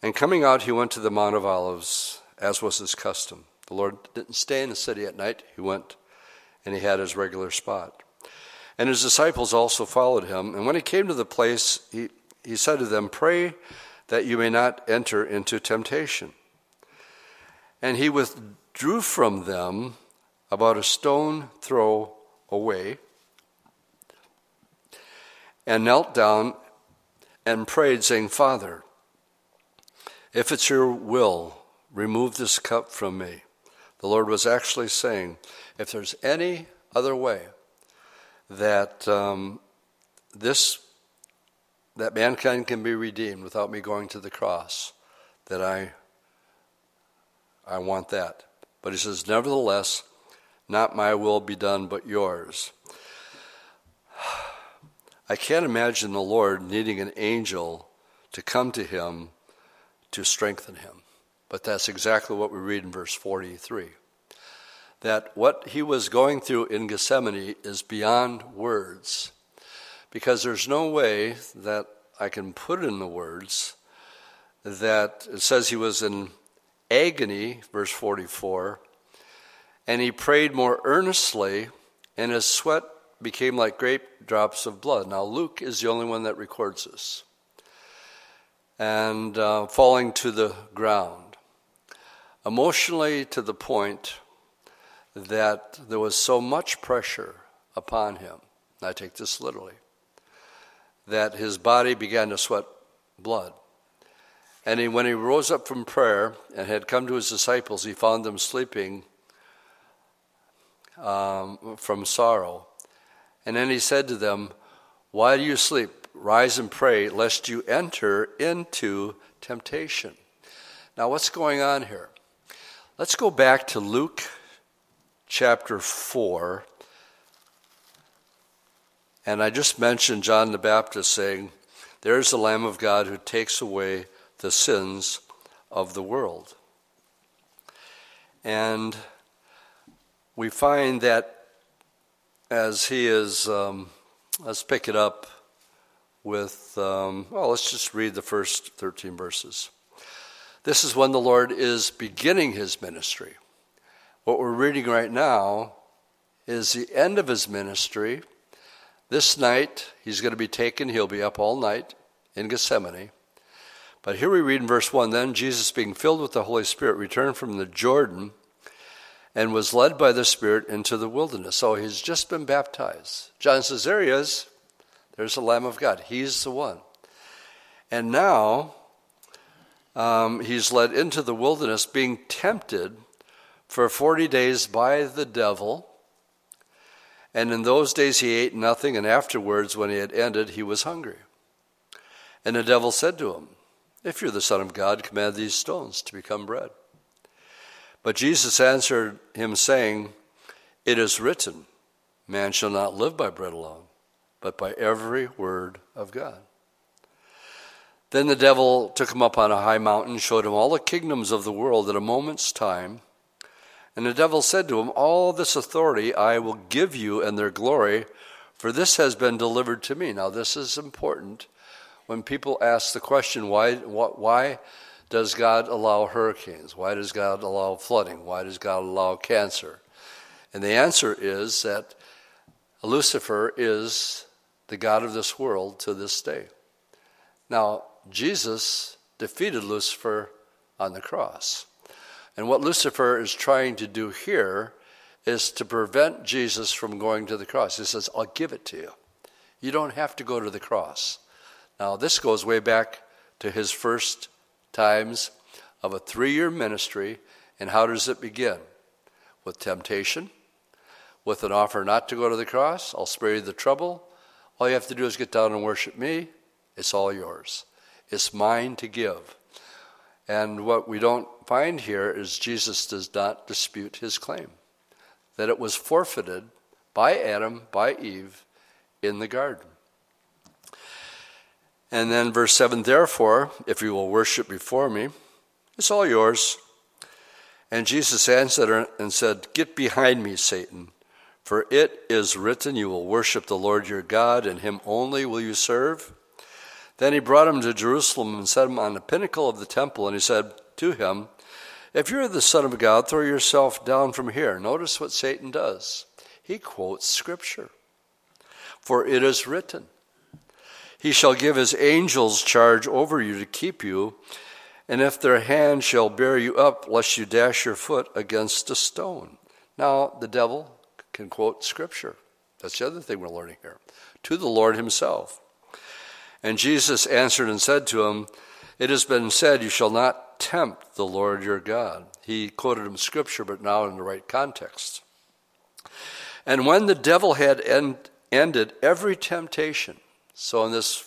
And coming out, he went to the Mount of Olives, as was his custom. The Lord didn't stay in the city at night. He went and he had his regular spot. And his disciples also followed him. And when he came to the place, he, he said to them, Pray that you may not enter into temptation. And he withdrew from them about a stone throw away and knelt down and prayed, saying, Father, if it's your will, remove this cup from me. The Lord was actually saying, if there's any other way that um, this that mankind can be redeemed without me going to the cross, that I, I want that. But he says, Nevertheless, not my will be done, but yours. I can't imagine the Lord needing an angel to come to him to strengthen him. But that's exactly what we read in verse 43. That what he was going through in Gethsemane is beyond words because there's no way that I can put in the words that it says he was in agony, verse 44, and he prayed more earnestly, and his sweat became like great drops of blood. Now, Luke is the only one that records this. And uh, falling to the ground, emotionally to the point that there was so much pressure upon him. I take this literally that his body began to sweat blood. And he, when he rose up from prayer and had come to his disciples, he found them sleeping um, from sorrow. And then he said to them, Why do you sleep? Rise and pray, lest you enter into temptation. Now, what's going on here? Let's go back to Luke chapter 4. And I just mentioned John the Baptist saying, There's the Lamb of God who takes away the sins of the world. And we find that as he is, um, let's pick it up with, um, well, let's just read the first 13 verses. This is when the Lord is beginning his ministry. What we're reading right now is the end of his ministry. This night, he's going to be taken, he'll be up all night in Gethsemane. But here we read in verse 1 Then Jesus, being filled with the Holy Spirit, returned from the Jordan and was led by the Spirit into the wilderness. So he's just been baptized. John says, There he is. There's the Lamb of God. He's the one. And now um, he's led into the wilderness, being tempted for 40 days by the devil. And in those days he ate nothing, and afterwards, when he had ended, he was hungry. And the devil said to him, If you're the Son of God, command these stones to become bread. But Jesus answered him, saying, It is written, Man shall not live by bread alone, but by every word of God. Then the devil took him up on a high mountain, showed him all the kingdoms of the world at a moment's time. And the devil said to him, All this authority I will give you and their glory, for this has been delivered to me. Now, this is important. When people ask the question, why, why does God allow hurricanes? Why does God allow flooding? Why does God allow cancer? And the answer is that Lucifer is the God of this world to this day. Now, Jesus defeated Lucifer on the cross. And what Lucifer is trying to do here is to prevent Jesus from going to the cross. He says, I'll give it to you. You don't have to go to the cross. Now, this goes way back to his first times of a three year ministry. And how does it begin? With temptation, with an offer not to go to the cross. I'll spare you the trouble. All you have to do is get down and worship me. It's all yours. It's mine to give. And what we don't find here is Jesus does not dispute his claim that it was forfeited by Adam, by Eve in the garden. And then verse 7 Therefore, if you will worship before me, it's all yours. And Jesus answered and said, Get behind me, Satan, for it is written, You will worship the Lord your God, and him only will you serve. Then he brought him to Jerusalem and set him on the pinnacle of the temple, and he said to him, If you're the Son of God, throw yourself down from here. Notice what Satan does. He quotes Scripture. For it is written, he shall give his angels charge over you to keep you, and if their hand shall bear you up, lest you dash your foot against a stone. Now, the devil can quote scripture. That's the other thing we're learning here. To the Lord himself. And Jesus answered and said to him, It has been said, You shall not tempt the Lord your God. He quoted him scripture, but now in the right context. And when the devil had end, ended every temptation, so, in this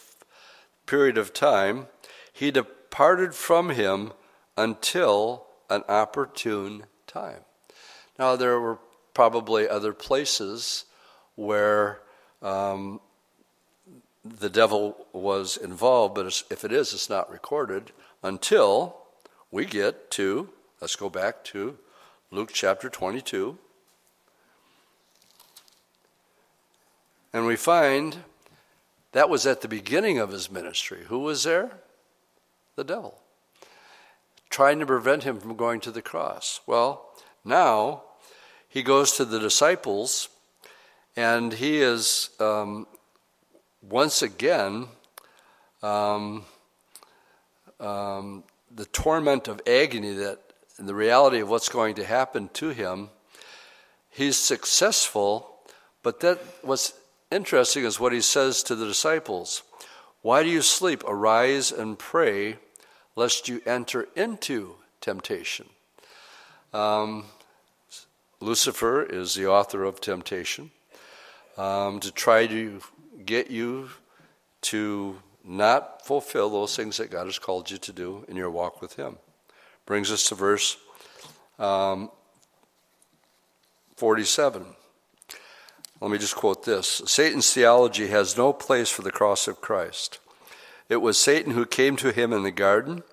period of time, he departed from him until an opportune time. Now, there were probably other places where um, the devil was involved, but if it is, it's not recorded until we get to, let's go back to Luke chapter 22. And we find that was at the beginning of his ministry. Who was there? The devil. Trying to prevent him from going to the cross. Well, now he goes to the disciples and he is um, once again um, um, the torment of agony that the reality of what's going to happen to him. He's successful, but that was interesting is what he says to the disciples Why do you sleep? Arise and pray, lest you enter into temptation. Um, Lucifer is the author of temptation. um, to try to get you to not fulfill those things that God has called you to do in your walk with Him. Brings us to verse um, 47. Let me just quote this Satan's theology has no place for the cross of Christ. It was Satan who came to him in the garden.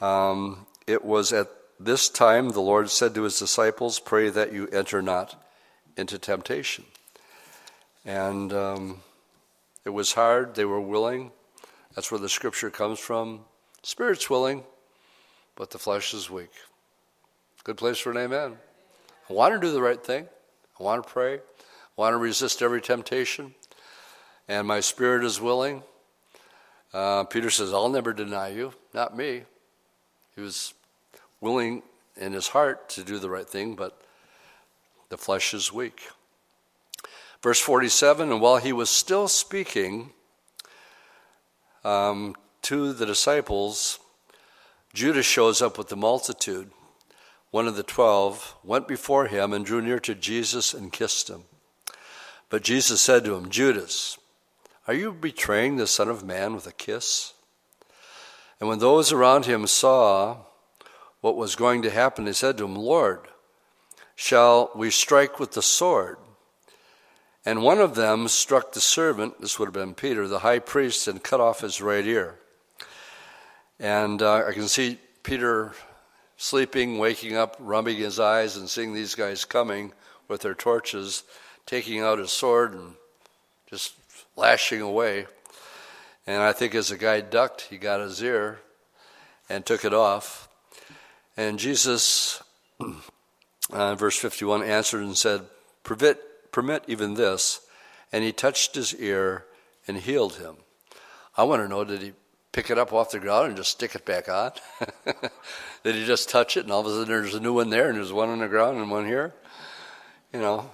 Um, it was at this time the Lord said to his disciples, Pray that you enter not into temptation. And um, it was hard. They were willing. That's where the scripture comes from. Spirit's willing, but the flesh is weak. Good place for an amen. I want to do the right thing. I want to pray. I want to resist every temptation. And my spirit is willing. Uh, Peter says, I'll never deny you. Not me. He was willing in his heart to do the right thing, but the flesh is weak. Verse 47 And while he was still speaking um, to the disciples, Judas shows up with the multitude one of the twelve, went before him and drew near to Jesus and kissed him. But Jesus said to him, Judas, are you betraying the Son of Man with a kiss? And when those around him saw what was going to happen, they said to him, Lord, shall we strike with the sword? And one of them struck the servant, this would have been Peter, the high priest, and cut off his right ear. And uh, I can see Peter sleeping, waking up, rubbing his eyes, and seeing these guys coming with their torches, taking out his sword and just lashing away. And I think as the guy ducked, he got his ear and took it off. And Jesus, uh, verse 51, answered and said, permit, permit even this. And he touched his ear and healed him. I want to know did he pick it up off the ground and just stick it back on? Did he just touch it and all of a sudden there's a new one there and there's one on the ground and one here? You know,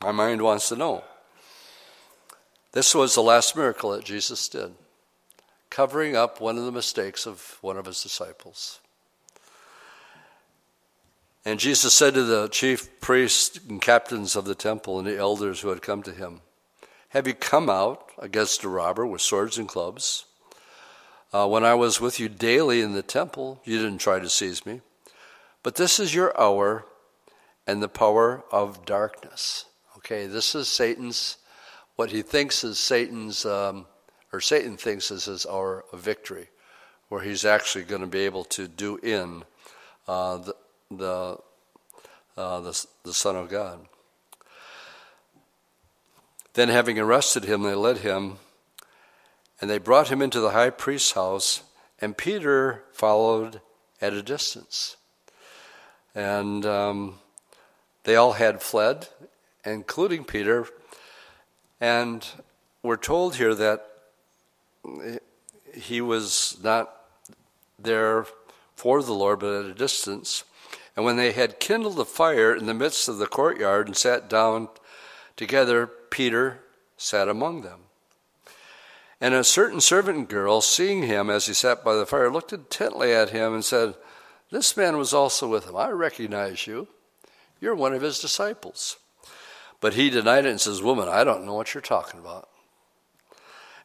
my mind wants to know. This was the last miracle that Jesus did, covering up one of the mistakes of one of his disciples. And Jesus said to the chief priests and captains of the temple and the elders who had come to him, Have you come out against a robber with swords and clubs? Uh, when I was with you daily in the temple, you didn't try to seize me. But this is your hour and the power of darkness. Okay, this is Satan's, what he thinks is Satan's, um, or Satan thinks is his hour of victory, where he's actually going to be able to do in uh, the, the, uh, the, the Son of God. Then, having arrested him, they led him and they brought him into the high priest's house, and Peter followed at a distance. And um, they all had fled, including Peter. And we're told here that he was not there for the Lord, but at a distance. And when they had kindled a fire in the midst of the courtyard and sat down together, Peter sat among them. And a certain servant girl, seeing him as he sat by the fire, looked intently at him and said, This man was also with him. I recognize you. You're one of his disciples. But he denied it and says, Woman, I don't know what you're talking about.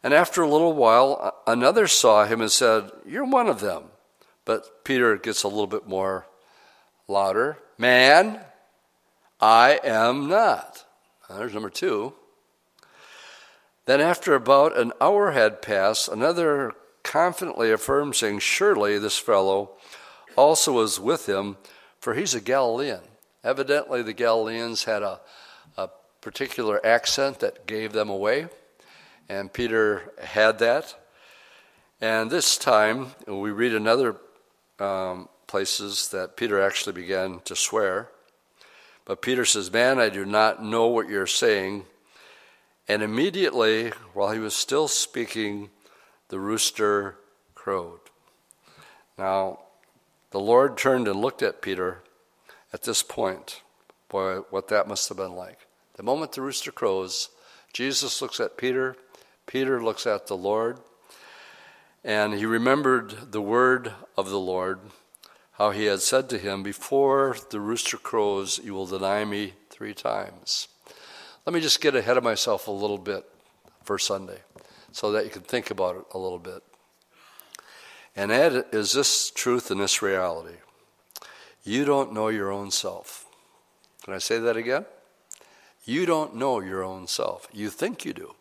And after a little while, another saw him and said, You're one of them. But Peter gets a little bit more louder. Man, I am not. There's number two. Then, after about an hour had passed, another confidently affirmed, saying, Surely this fellow also was with him, for he's a Galilean. Evidently, the Galileans had a, a particular accent that gave them away, and Peter had that. And this time, we read another um, places that Peter actually began to swear. But Peter says, Man, I do not know what you're saying. And immediately, while he was still speaking, the rooster crowed. Now, the Lord turned and looked at Peter at this point. Boy, what that must have been like. The moment the rooster crows, Jesus looks at Peter, Peter looks at the Lord, and he remembered the word of the Lord, how he had said to him, Before the rooster crows, you will deny me three times. Let me just get ahead of myself a little bit for Sunday so that you can think about it a little bit. And that is this truth and this reality. You don't know your own self. Can I say that again? You don't know your own self. You think you do.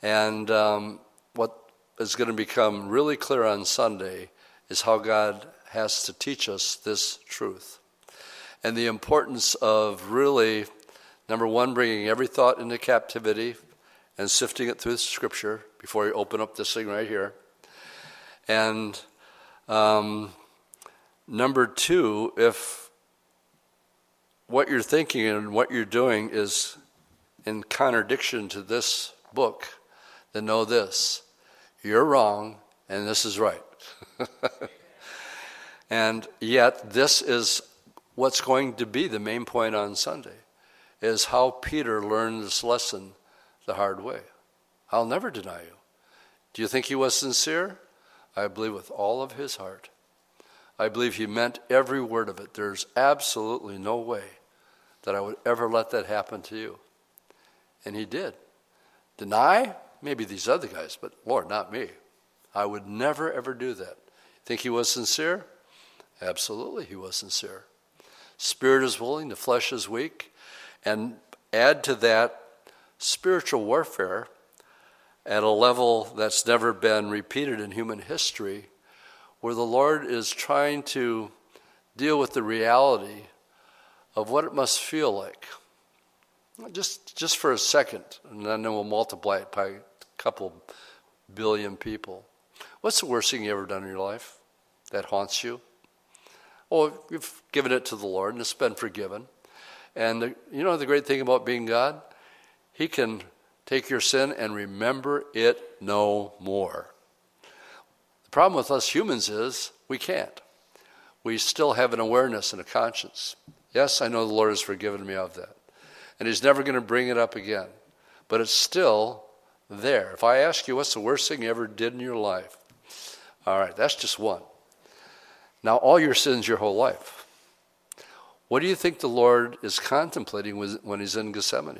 And um, what is going to become really clear on Sunday is how God has to teach us this truth. And the importance of really, number one, bringing every thought into captivity and sifting it through Scripture before you open up this thing right here. And um, number two, if what you're thinking and what you're doing is in contradiction to this book, then know this you're wrong and this is right. and yet, this is what's going to be the main point on Sunday is how Peter learned this lesson the hard way. I'll never deny you. Do you think he was sincere? I believe with all of his heart. I believe he meant every word of it. There's absolutely no way that I would ever let that happen to you. And he did. Deny? Maybe these other guys, but Lord, not me. I would never, ever do that. Think he was sincere? Absolutely, he was sincere. Spirit is willing, the flesh is weak. And add to that spiritual warfare at a level that's never been repeated in human history, where the Lord is trying to deal with the reality of what it must feel like. Just, just for a second, and then we'll multiply it by a couple billion people. What's the worst thing you ever done in your life that haunts you? Oh, you've given it to the Lord and it's been forgiven. And the, you know the great thing about being God? He can take your sin and remember it no more. The problem with us humans is we can't. We still have an awareness and a conscience. Yes, I know the Lord has forgiven me of that. And He's never going to bring it up again. But it's still there. If I ask you, what's the worst thing you ever did in your life? All right, that's just one. Now, all your sins your whole life. What do you think the Lord is contemplating when He's in Gethsemane?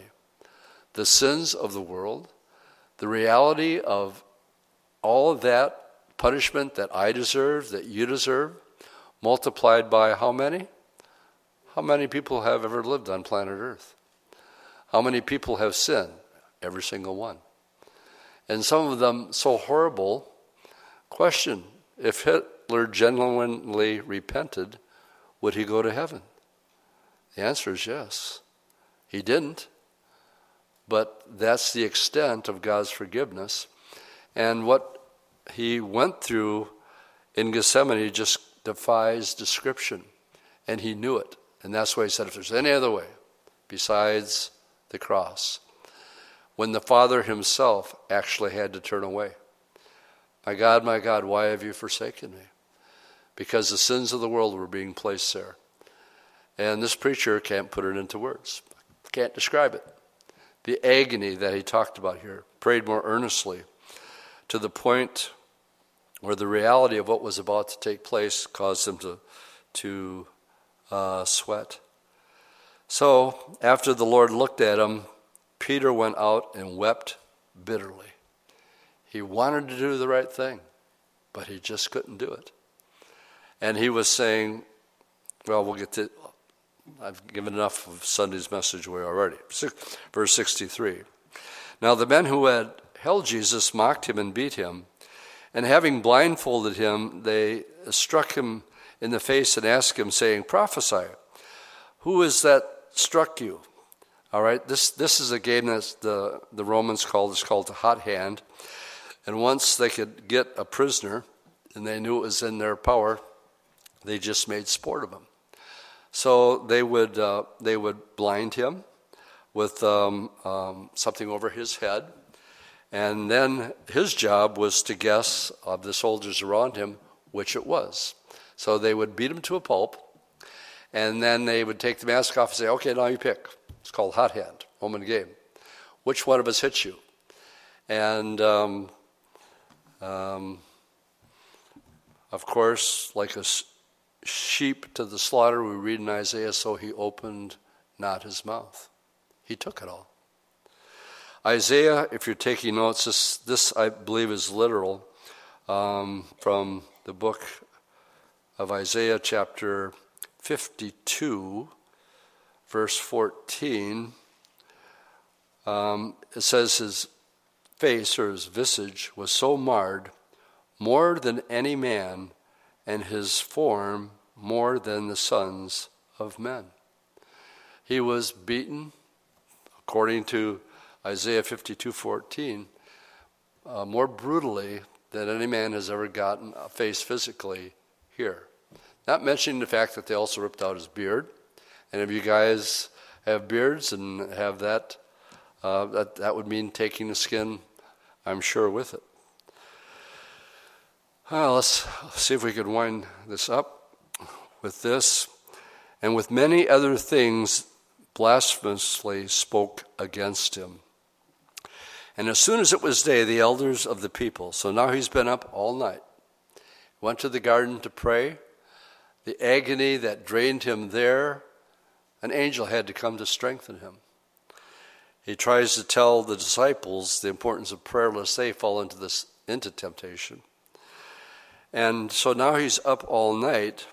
The sins of the world, the reality of all of that punishment that I deserve, that you deserve, multiplied by how many? How many people have ever lived on planet Earth? How many people have sinned? Every single one. And some of them so horrible. Question If Hitler genuinely repented, would he go to heaven? The answer is yes. He didn't. But that's the extent of God's forgiveness. And what he went through in Gethsemane just defies description. And he knew it. And that's why he said, if there's any other way besides the cross, when the Father himself actually had to turn away. My God, my God, why have you forsaken me? Because the sins of the world were being placed there. And this preacher can't put it into words, can't describe it. The agony that he talked about here, prayed more earnestly to the point where the reality of what was about to take place caused him to, to uh, sweat. So, after the Lord looked at him, Peter went out and wept bitterly. He wanted to do the right thing, but he just couldn't do it. And he was saying, well, we'll get to, I've given enough of Sunday's message away already. Verse 63. Now the men who had held Jesus mocked him and beat him, and having blindfolded him, they struck him in the face and asked him, saying, Prophesy, who is that struck you? All right, this, this is a game that the, the Romans called, it's called the hot hand. And once they could get a prisoner and they knew it was in their power, they just made sport of him. So they would, uh, they would blind him with um, um, something over his head. And then his job was to guess of the soldiers around him which it was. So they would beat him to a pulp, and then they would take the mask off and say, okay, now you pick. It's called hot hand, home and game. Which one of us hits you? And um, um, of course, like a sheep to the slaughter, we read in Isaiah, so he opened not his mouth. He took it all. Isaiah, if you're taking notes, this, this I believe is literal um, from the book of Isaiah, chapter 52, verse 14. Um, it says his face or his visage was so marred more than any man, and his form more than the sons of men. He was beaten, according to Isaiah 52:14, uh, more brutally than any man has ever gotten faced physically here. Not mentioning the fact that they also ripped out his beard. And if you guys have beards and have that, uh, that, that would mean taking the skin, I'm sure, with it. Well, let's see if we can wind this up with this. And with many other things, blasphemously spoke against him. And as soon as it was day, the elders of the people, so now he's been up all night, went to the garden to pray. The agony that drained him there, an angel had to come to strengthen him. He tries to tell the disciples the importance of prayer lest they fall into this into temptation. And so now he's up all night,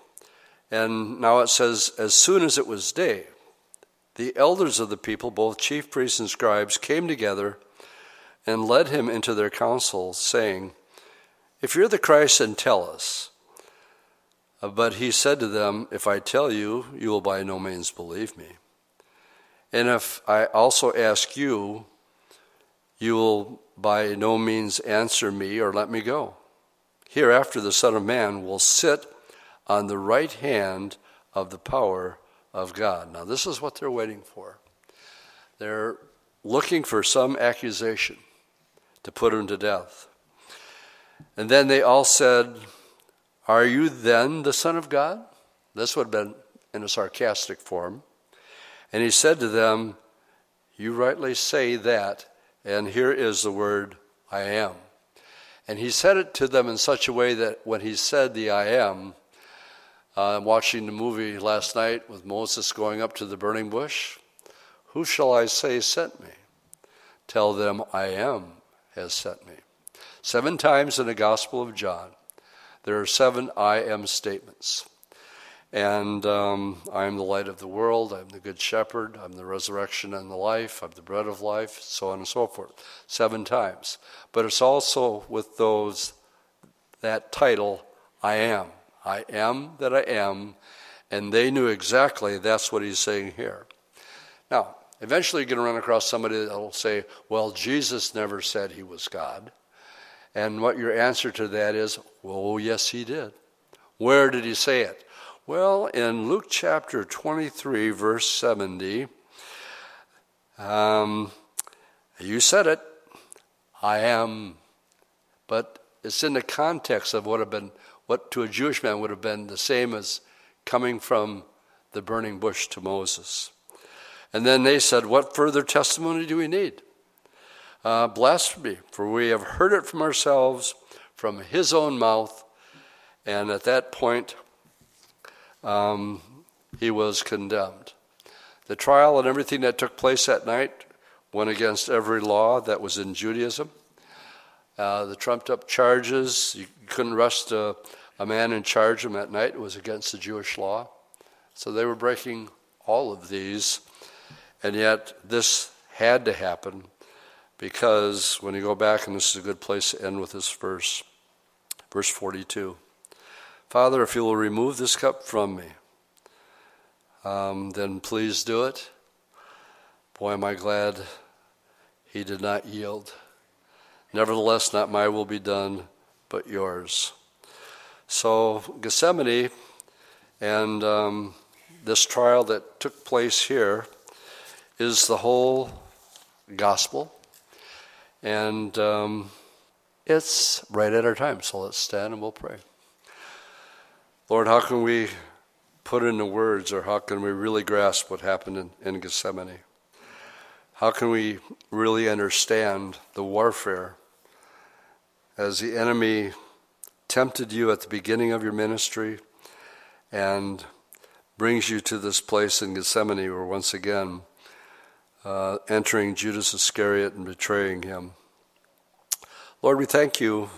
and now it says, as soon as it was day, the elders of the people, both chief priests and scribes, came together and led him into their council, saying, If you're the Christ, then tell us. Uh, but he said to them, If I tell you, you will by no means believe me. And if I also ask you, you will by no means answer me or let me go. Hereafter, the Son of Man will sit on the right hand of the power of God. Now, this is what they're waiting for. They're looking for some accusation to put him to death. And then they all said, Are you then the Son of God? This would have been in a sarcastic form. And he said to them, You rightly say that, and here is the word, I am. And he said it to them in such a way that when he said the I am, uh, I'm watching the movie last night with Moses going up to the burning bush. Who shall I say sent me? Tell them I am has sent me. Seven times in the Gospel of John, there are seven I am statements. And um, I am the light of the world, I'm the good shepherd, I'm the resurrection and the life, I'm the bread of life, so on and so forth. Seven times. But it's also with those, that title, I am. I am that I am, and they knew exactly that's what he's saying here. Now, Eventually, you're going to run across somebody that will say, Well, Jesus never said he was God. And what your answer to that is, Well, yes, he did. Where did he say it? Well, in Luke chapter 23, verse 70, um, you said it, I am. But it's in the context of what have been, what to a Jewish man would have been the same as coming from the burning bush to Moses. And then they said, What further testimony do we need? Uh, blasphemy, for we have heard it from ourselves, from his own mouth. And at that point, um, he was condemned. The trial and everything that took place that night went against every law that was in Judaism. Uh, the trumped up charges, you couldn't arrest a, a man and charge him at night, it was against the Jewish law. So they were breaking all of these. And yet, this had to happen because when you go back, and this is a good place to end with this verse, verse 42 Father, if you will remove this cup from me, um, then please do it. Boy, am I glad he did not yield. Nevertheless, not my will be done, but yours. So, Gethsemane and um, this trial that took place here is the whole gospel. And um, it's right at our time. So let's stand and we'll pray. Lord, how can we put into words or how can we really grasp what happened in, in Gethsemane? How can we really understand the warfare as the enemy tempted you at the beginning of your ministry and brings you to this place in Gethsemane where once again uh, entering Judas Iscariot and betraying him. Lord, we thank you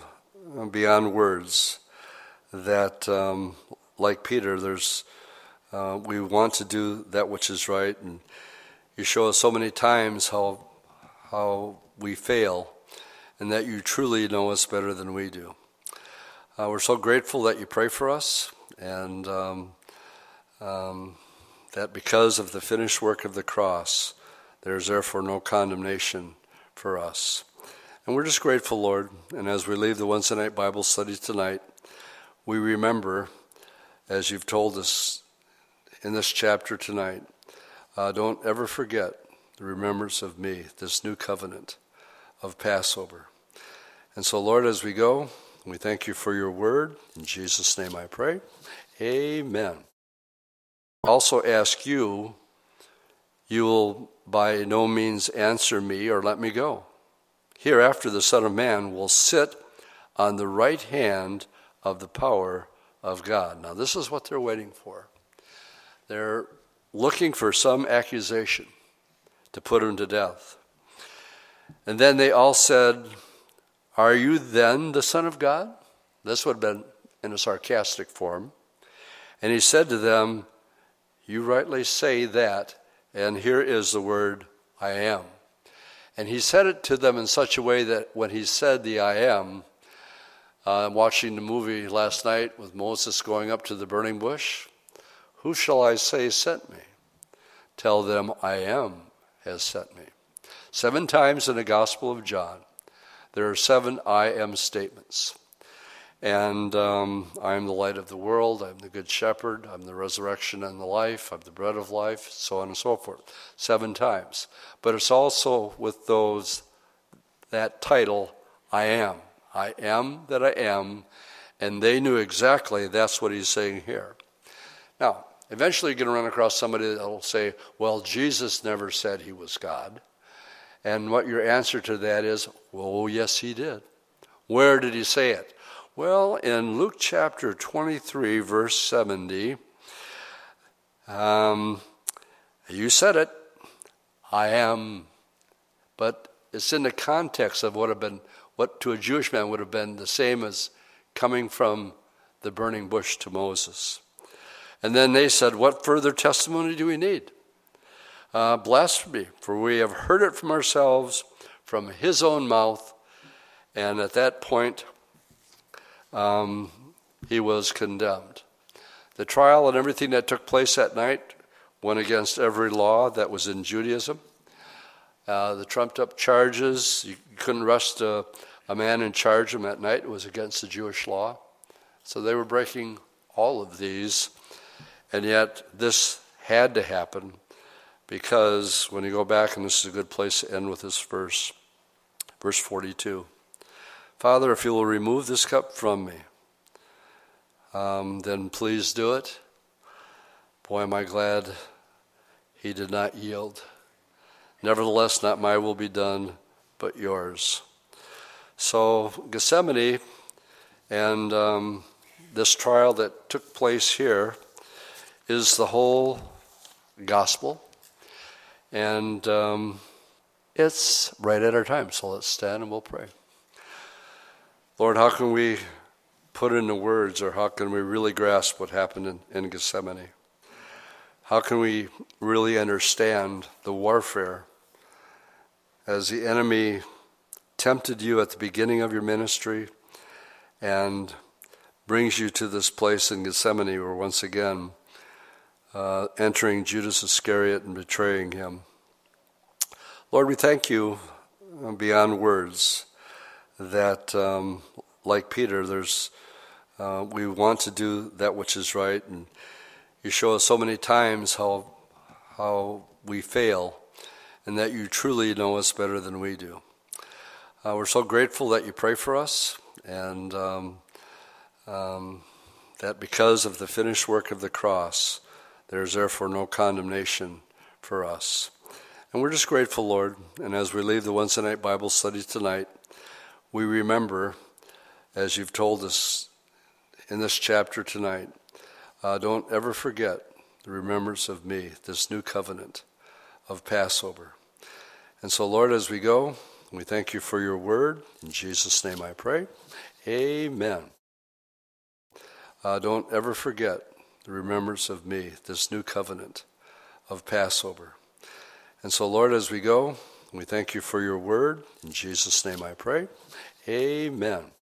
uh, beyond words that, um, like Peter, there's uh, we want to do that which is right, and you show us so many times how how we fail, and that you truly know us better than we do. Uh, we're so grateful that you pray for us, and um, um, that because of the finished work of the cross, there is therefore no condemnation for us. And we're just grateful, Lord. And as we leave the Wednesday night Bible study tonight, we remember, as you've told us in this chapter tonight, uh, don't ever forget the remembrance of me, this new covenant of Passover. And so, Lord, as we go, we thank you for your word. In Jesus' name I pray. Amen. Also ask you, you will by no means answer me or let me go. Hereafter, the Son of Man will sit on the right hand of the power of God. Now, this is what they're waiting for. They're looking for some accusation to put him to death. And then they all said, Are you then the Son of God? This would have been in a sarcastic form. And he said to them, You rightly say that, and here is the word I am. And he said it to them in such a way that when he said the I am, uh, I'm watching the movie last night with Moses going up to the burning bush. Who shall I say sent me? Tell them I am has sent me. Seven times in the Gospel of John, there are seven I am statements. And um, I am the light of the world. I'm the good shepherd. I'm the resurrection and the life. I'm the bread of life, so on and so forth. Seven times. But it's also with those, that title, I am. I am that I am. And they knew exactly that's what he's saying here. Now, eventually you're going to run across somebody that will say, well, Jesus never said he was God. And what your answer to that is, well, yes, he did. Where did he say it? Well, in Luke chapter 23, verse 70, um, you said it, I am, but it's in the context of what have been, what to a Jewish man would have been the same as coming from the burning bush to Moses. And then they said, What further testimony do we need? Uh, blasphemy, for we have heard it from ourselves, from his own mouth. And at that point, um, he was condemned. The trial and everything that took place that night went against every law that was in Judaism. Uh, the trumped up charges, you couldn't arrest a, a man and charge him at night, it was against the Jewish law. So they were breaking all of these, and yet this had to happen because when you go back, and this is a good place to end with this verse, verse 42. Father, if you will remove this cup from me, um, then please do it. Boy, am I glad he did not yield. Nevertheless, not my will be done, but yours. So, Gethsemane and um, this trial that took place here is the whole gospel. And um, it's right at our time. So let's stand and we'll pray. Lord, how can we put into words or how can we really grasp what happened in, in Gethsemane? How can we really understand the warfare as the enemy tempted you at the beginning of your ministry and brings you to this place in Gethsemane where once again uh, entering Judas Iscariot and betraying him? Lord, we thank you beyond words that, um, like Peter, there's uh, we want to do that which is right, and you show us so many times how how we fail, and that you truly know us better than we do. Uh, we're so grateful that you pray for us, and um, um, that because of the finished work of the cross, there is therefore no condemnation for us. And we're just grateful, Lord. And as we leave the Wednesday night Bible study tonight, we remember, as you've told us in this chapter tonight, uh, don't ever forget the remembrance of me, this new covenant of Passover. And so, Lord, as we go, we thank you for your word. In Jesus' name I pray. Amen. Uh, don't ever forget the remembrance of me, this new covenant of Passover. And so, Lord, as we go, we thank you for your word. In Jesus' name I pray. Amen.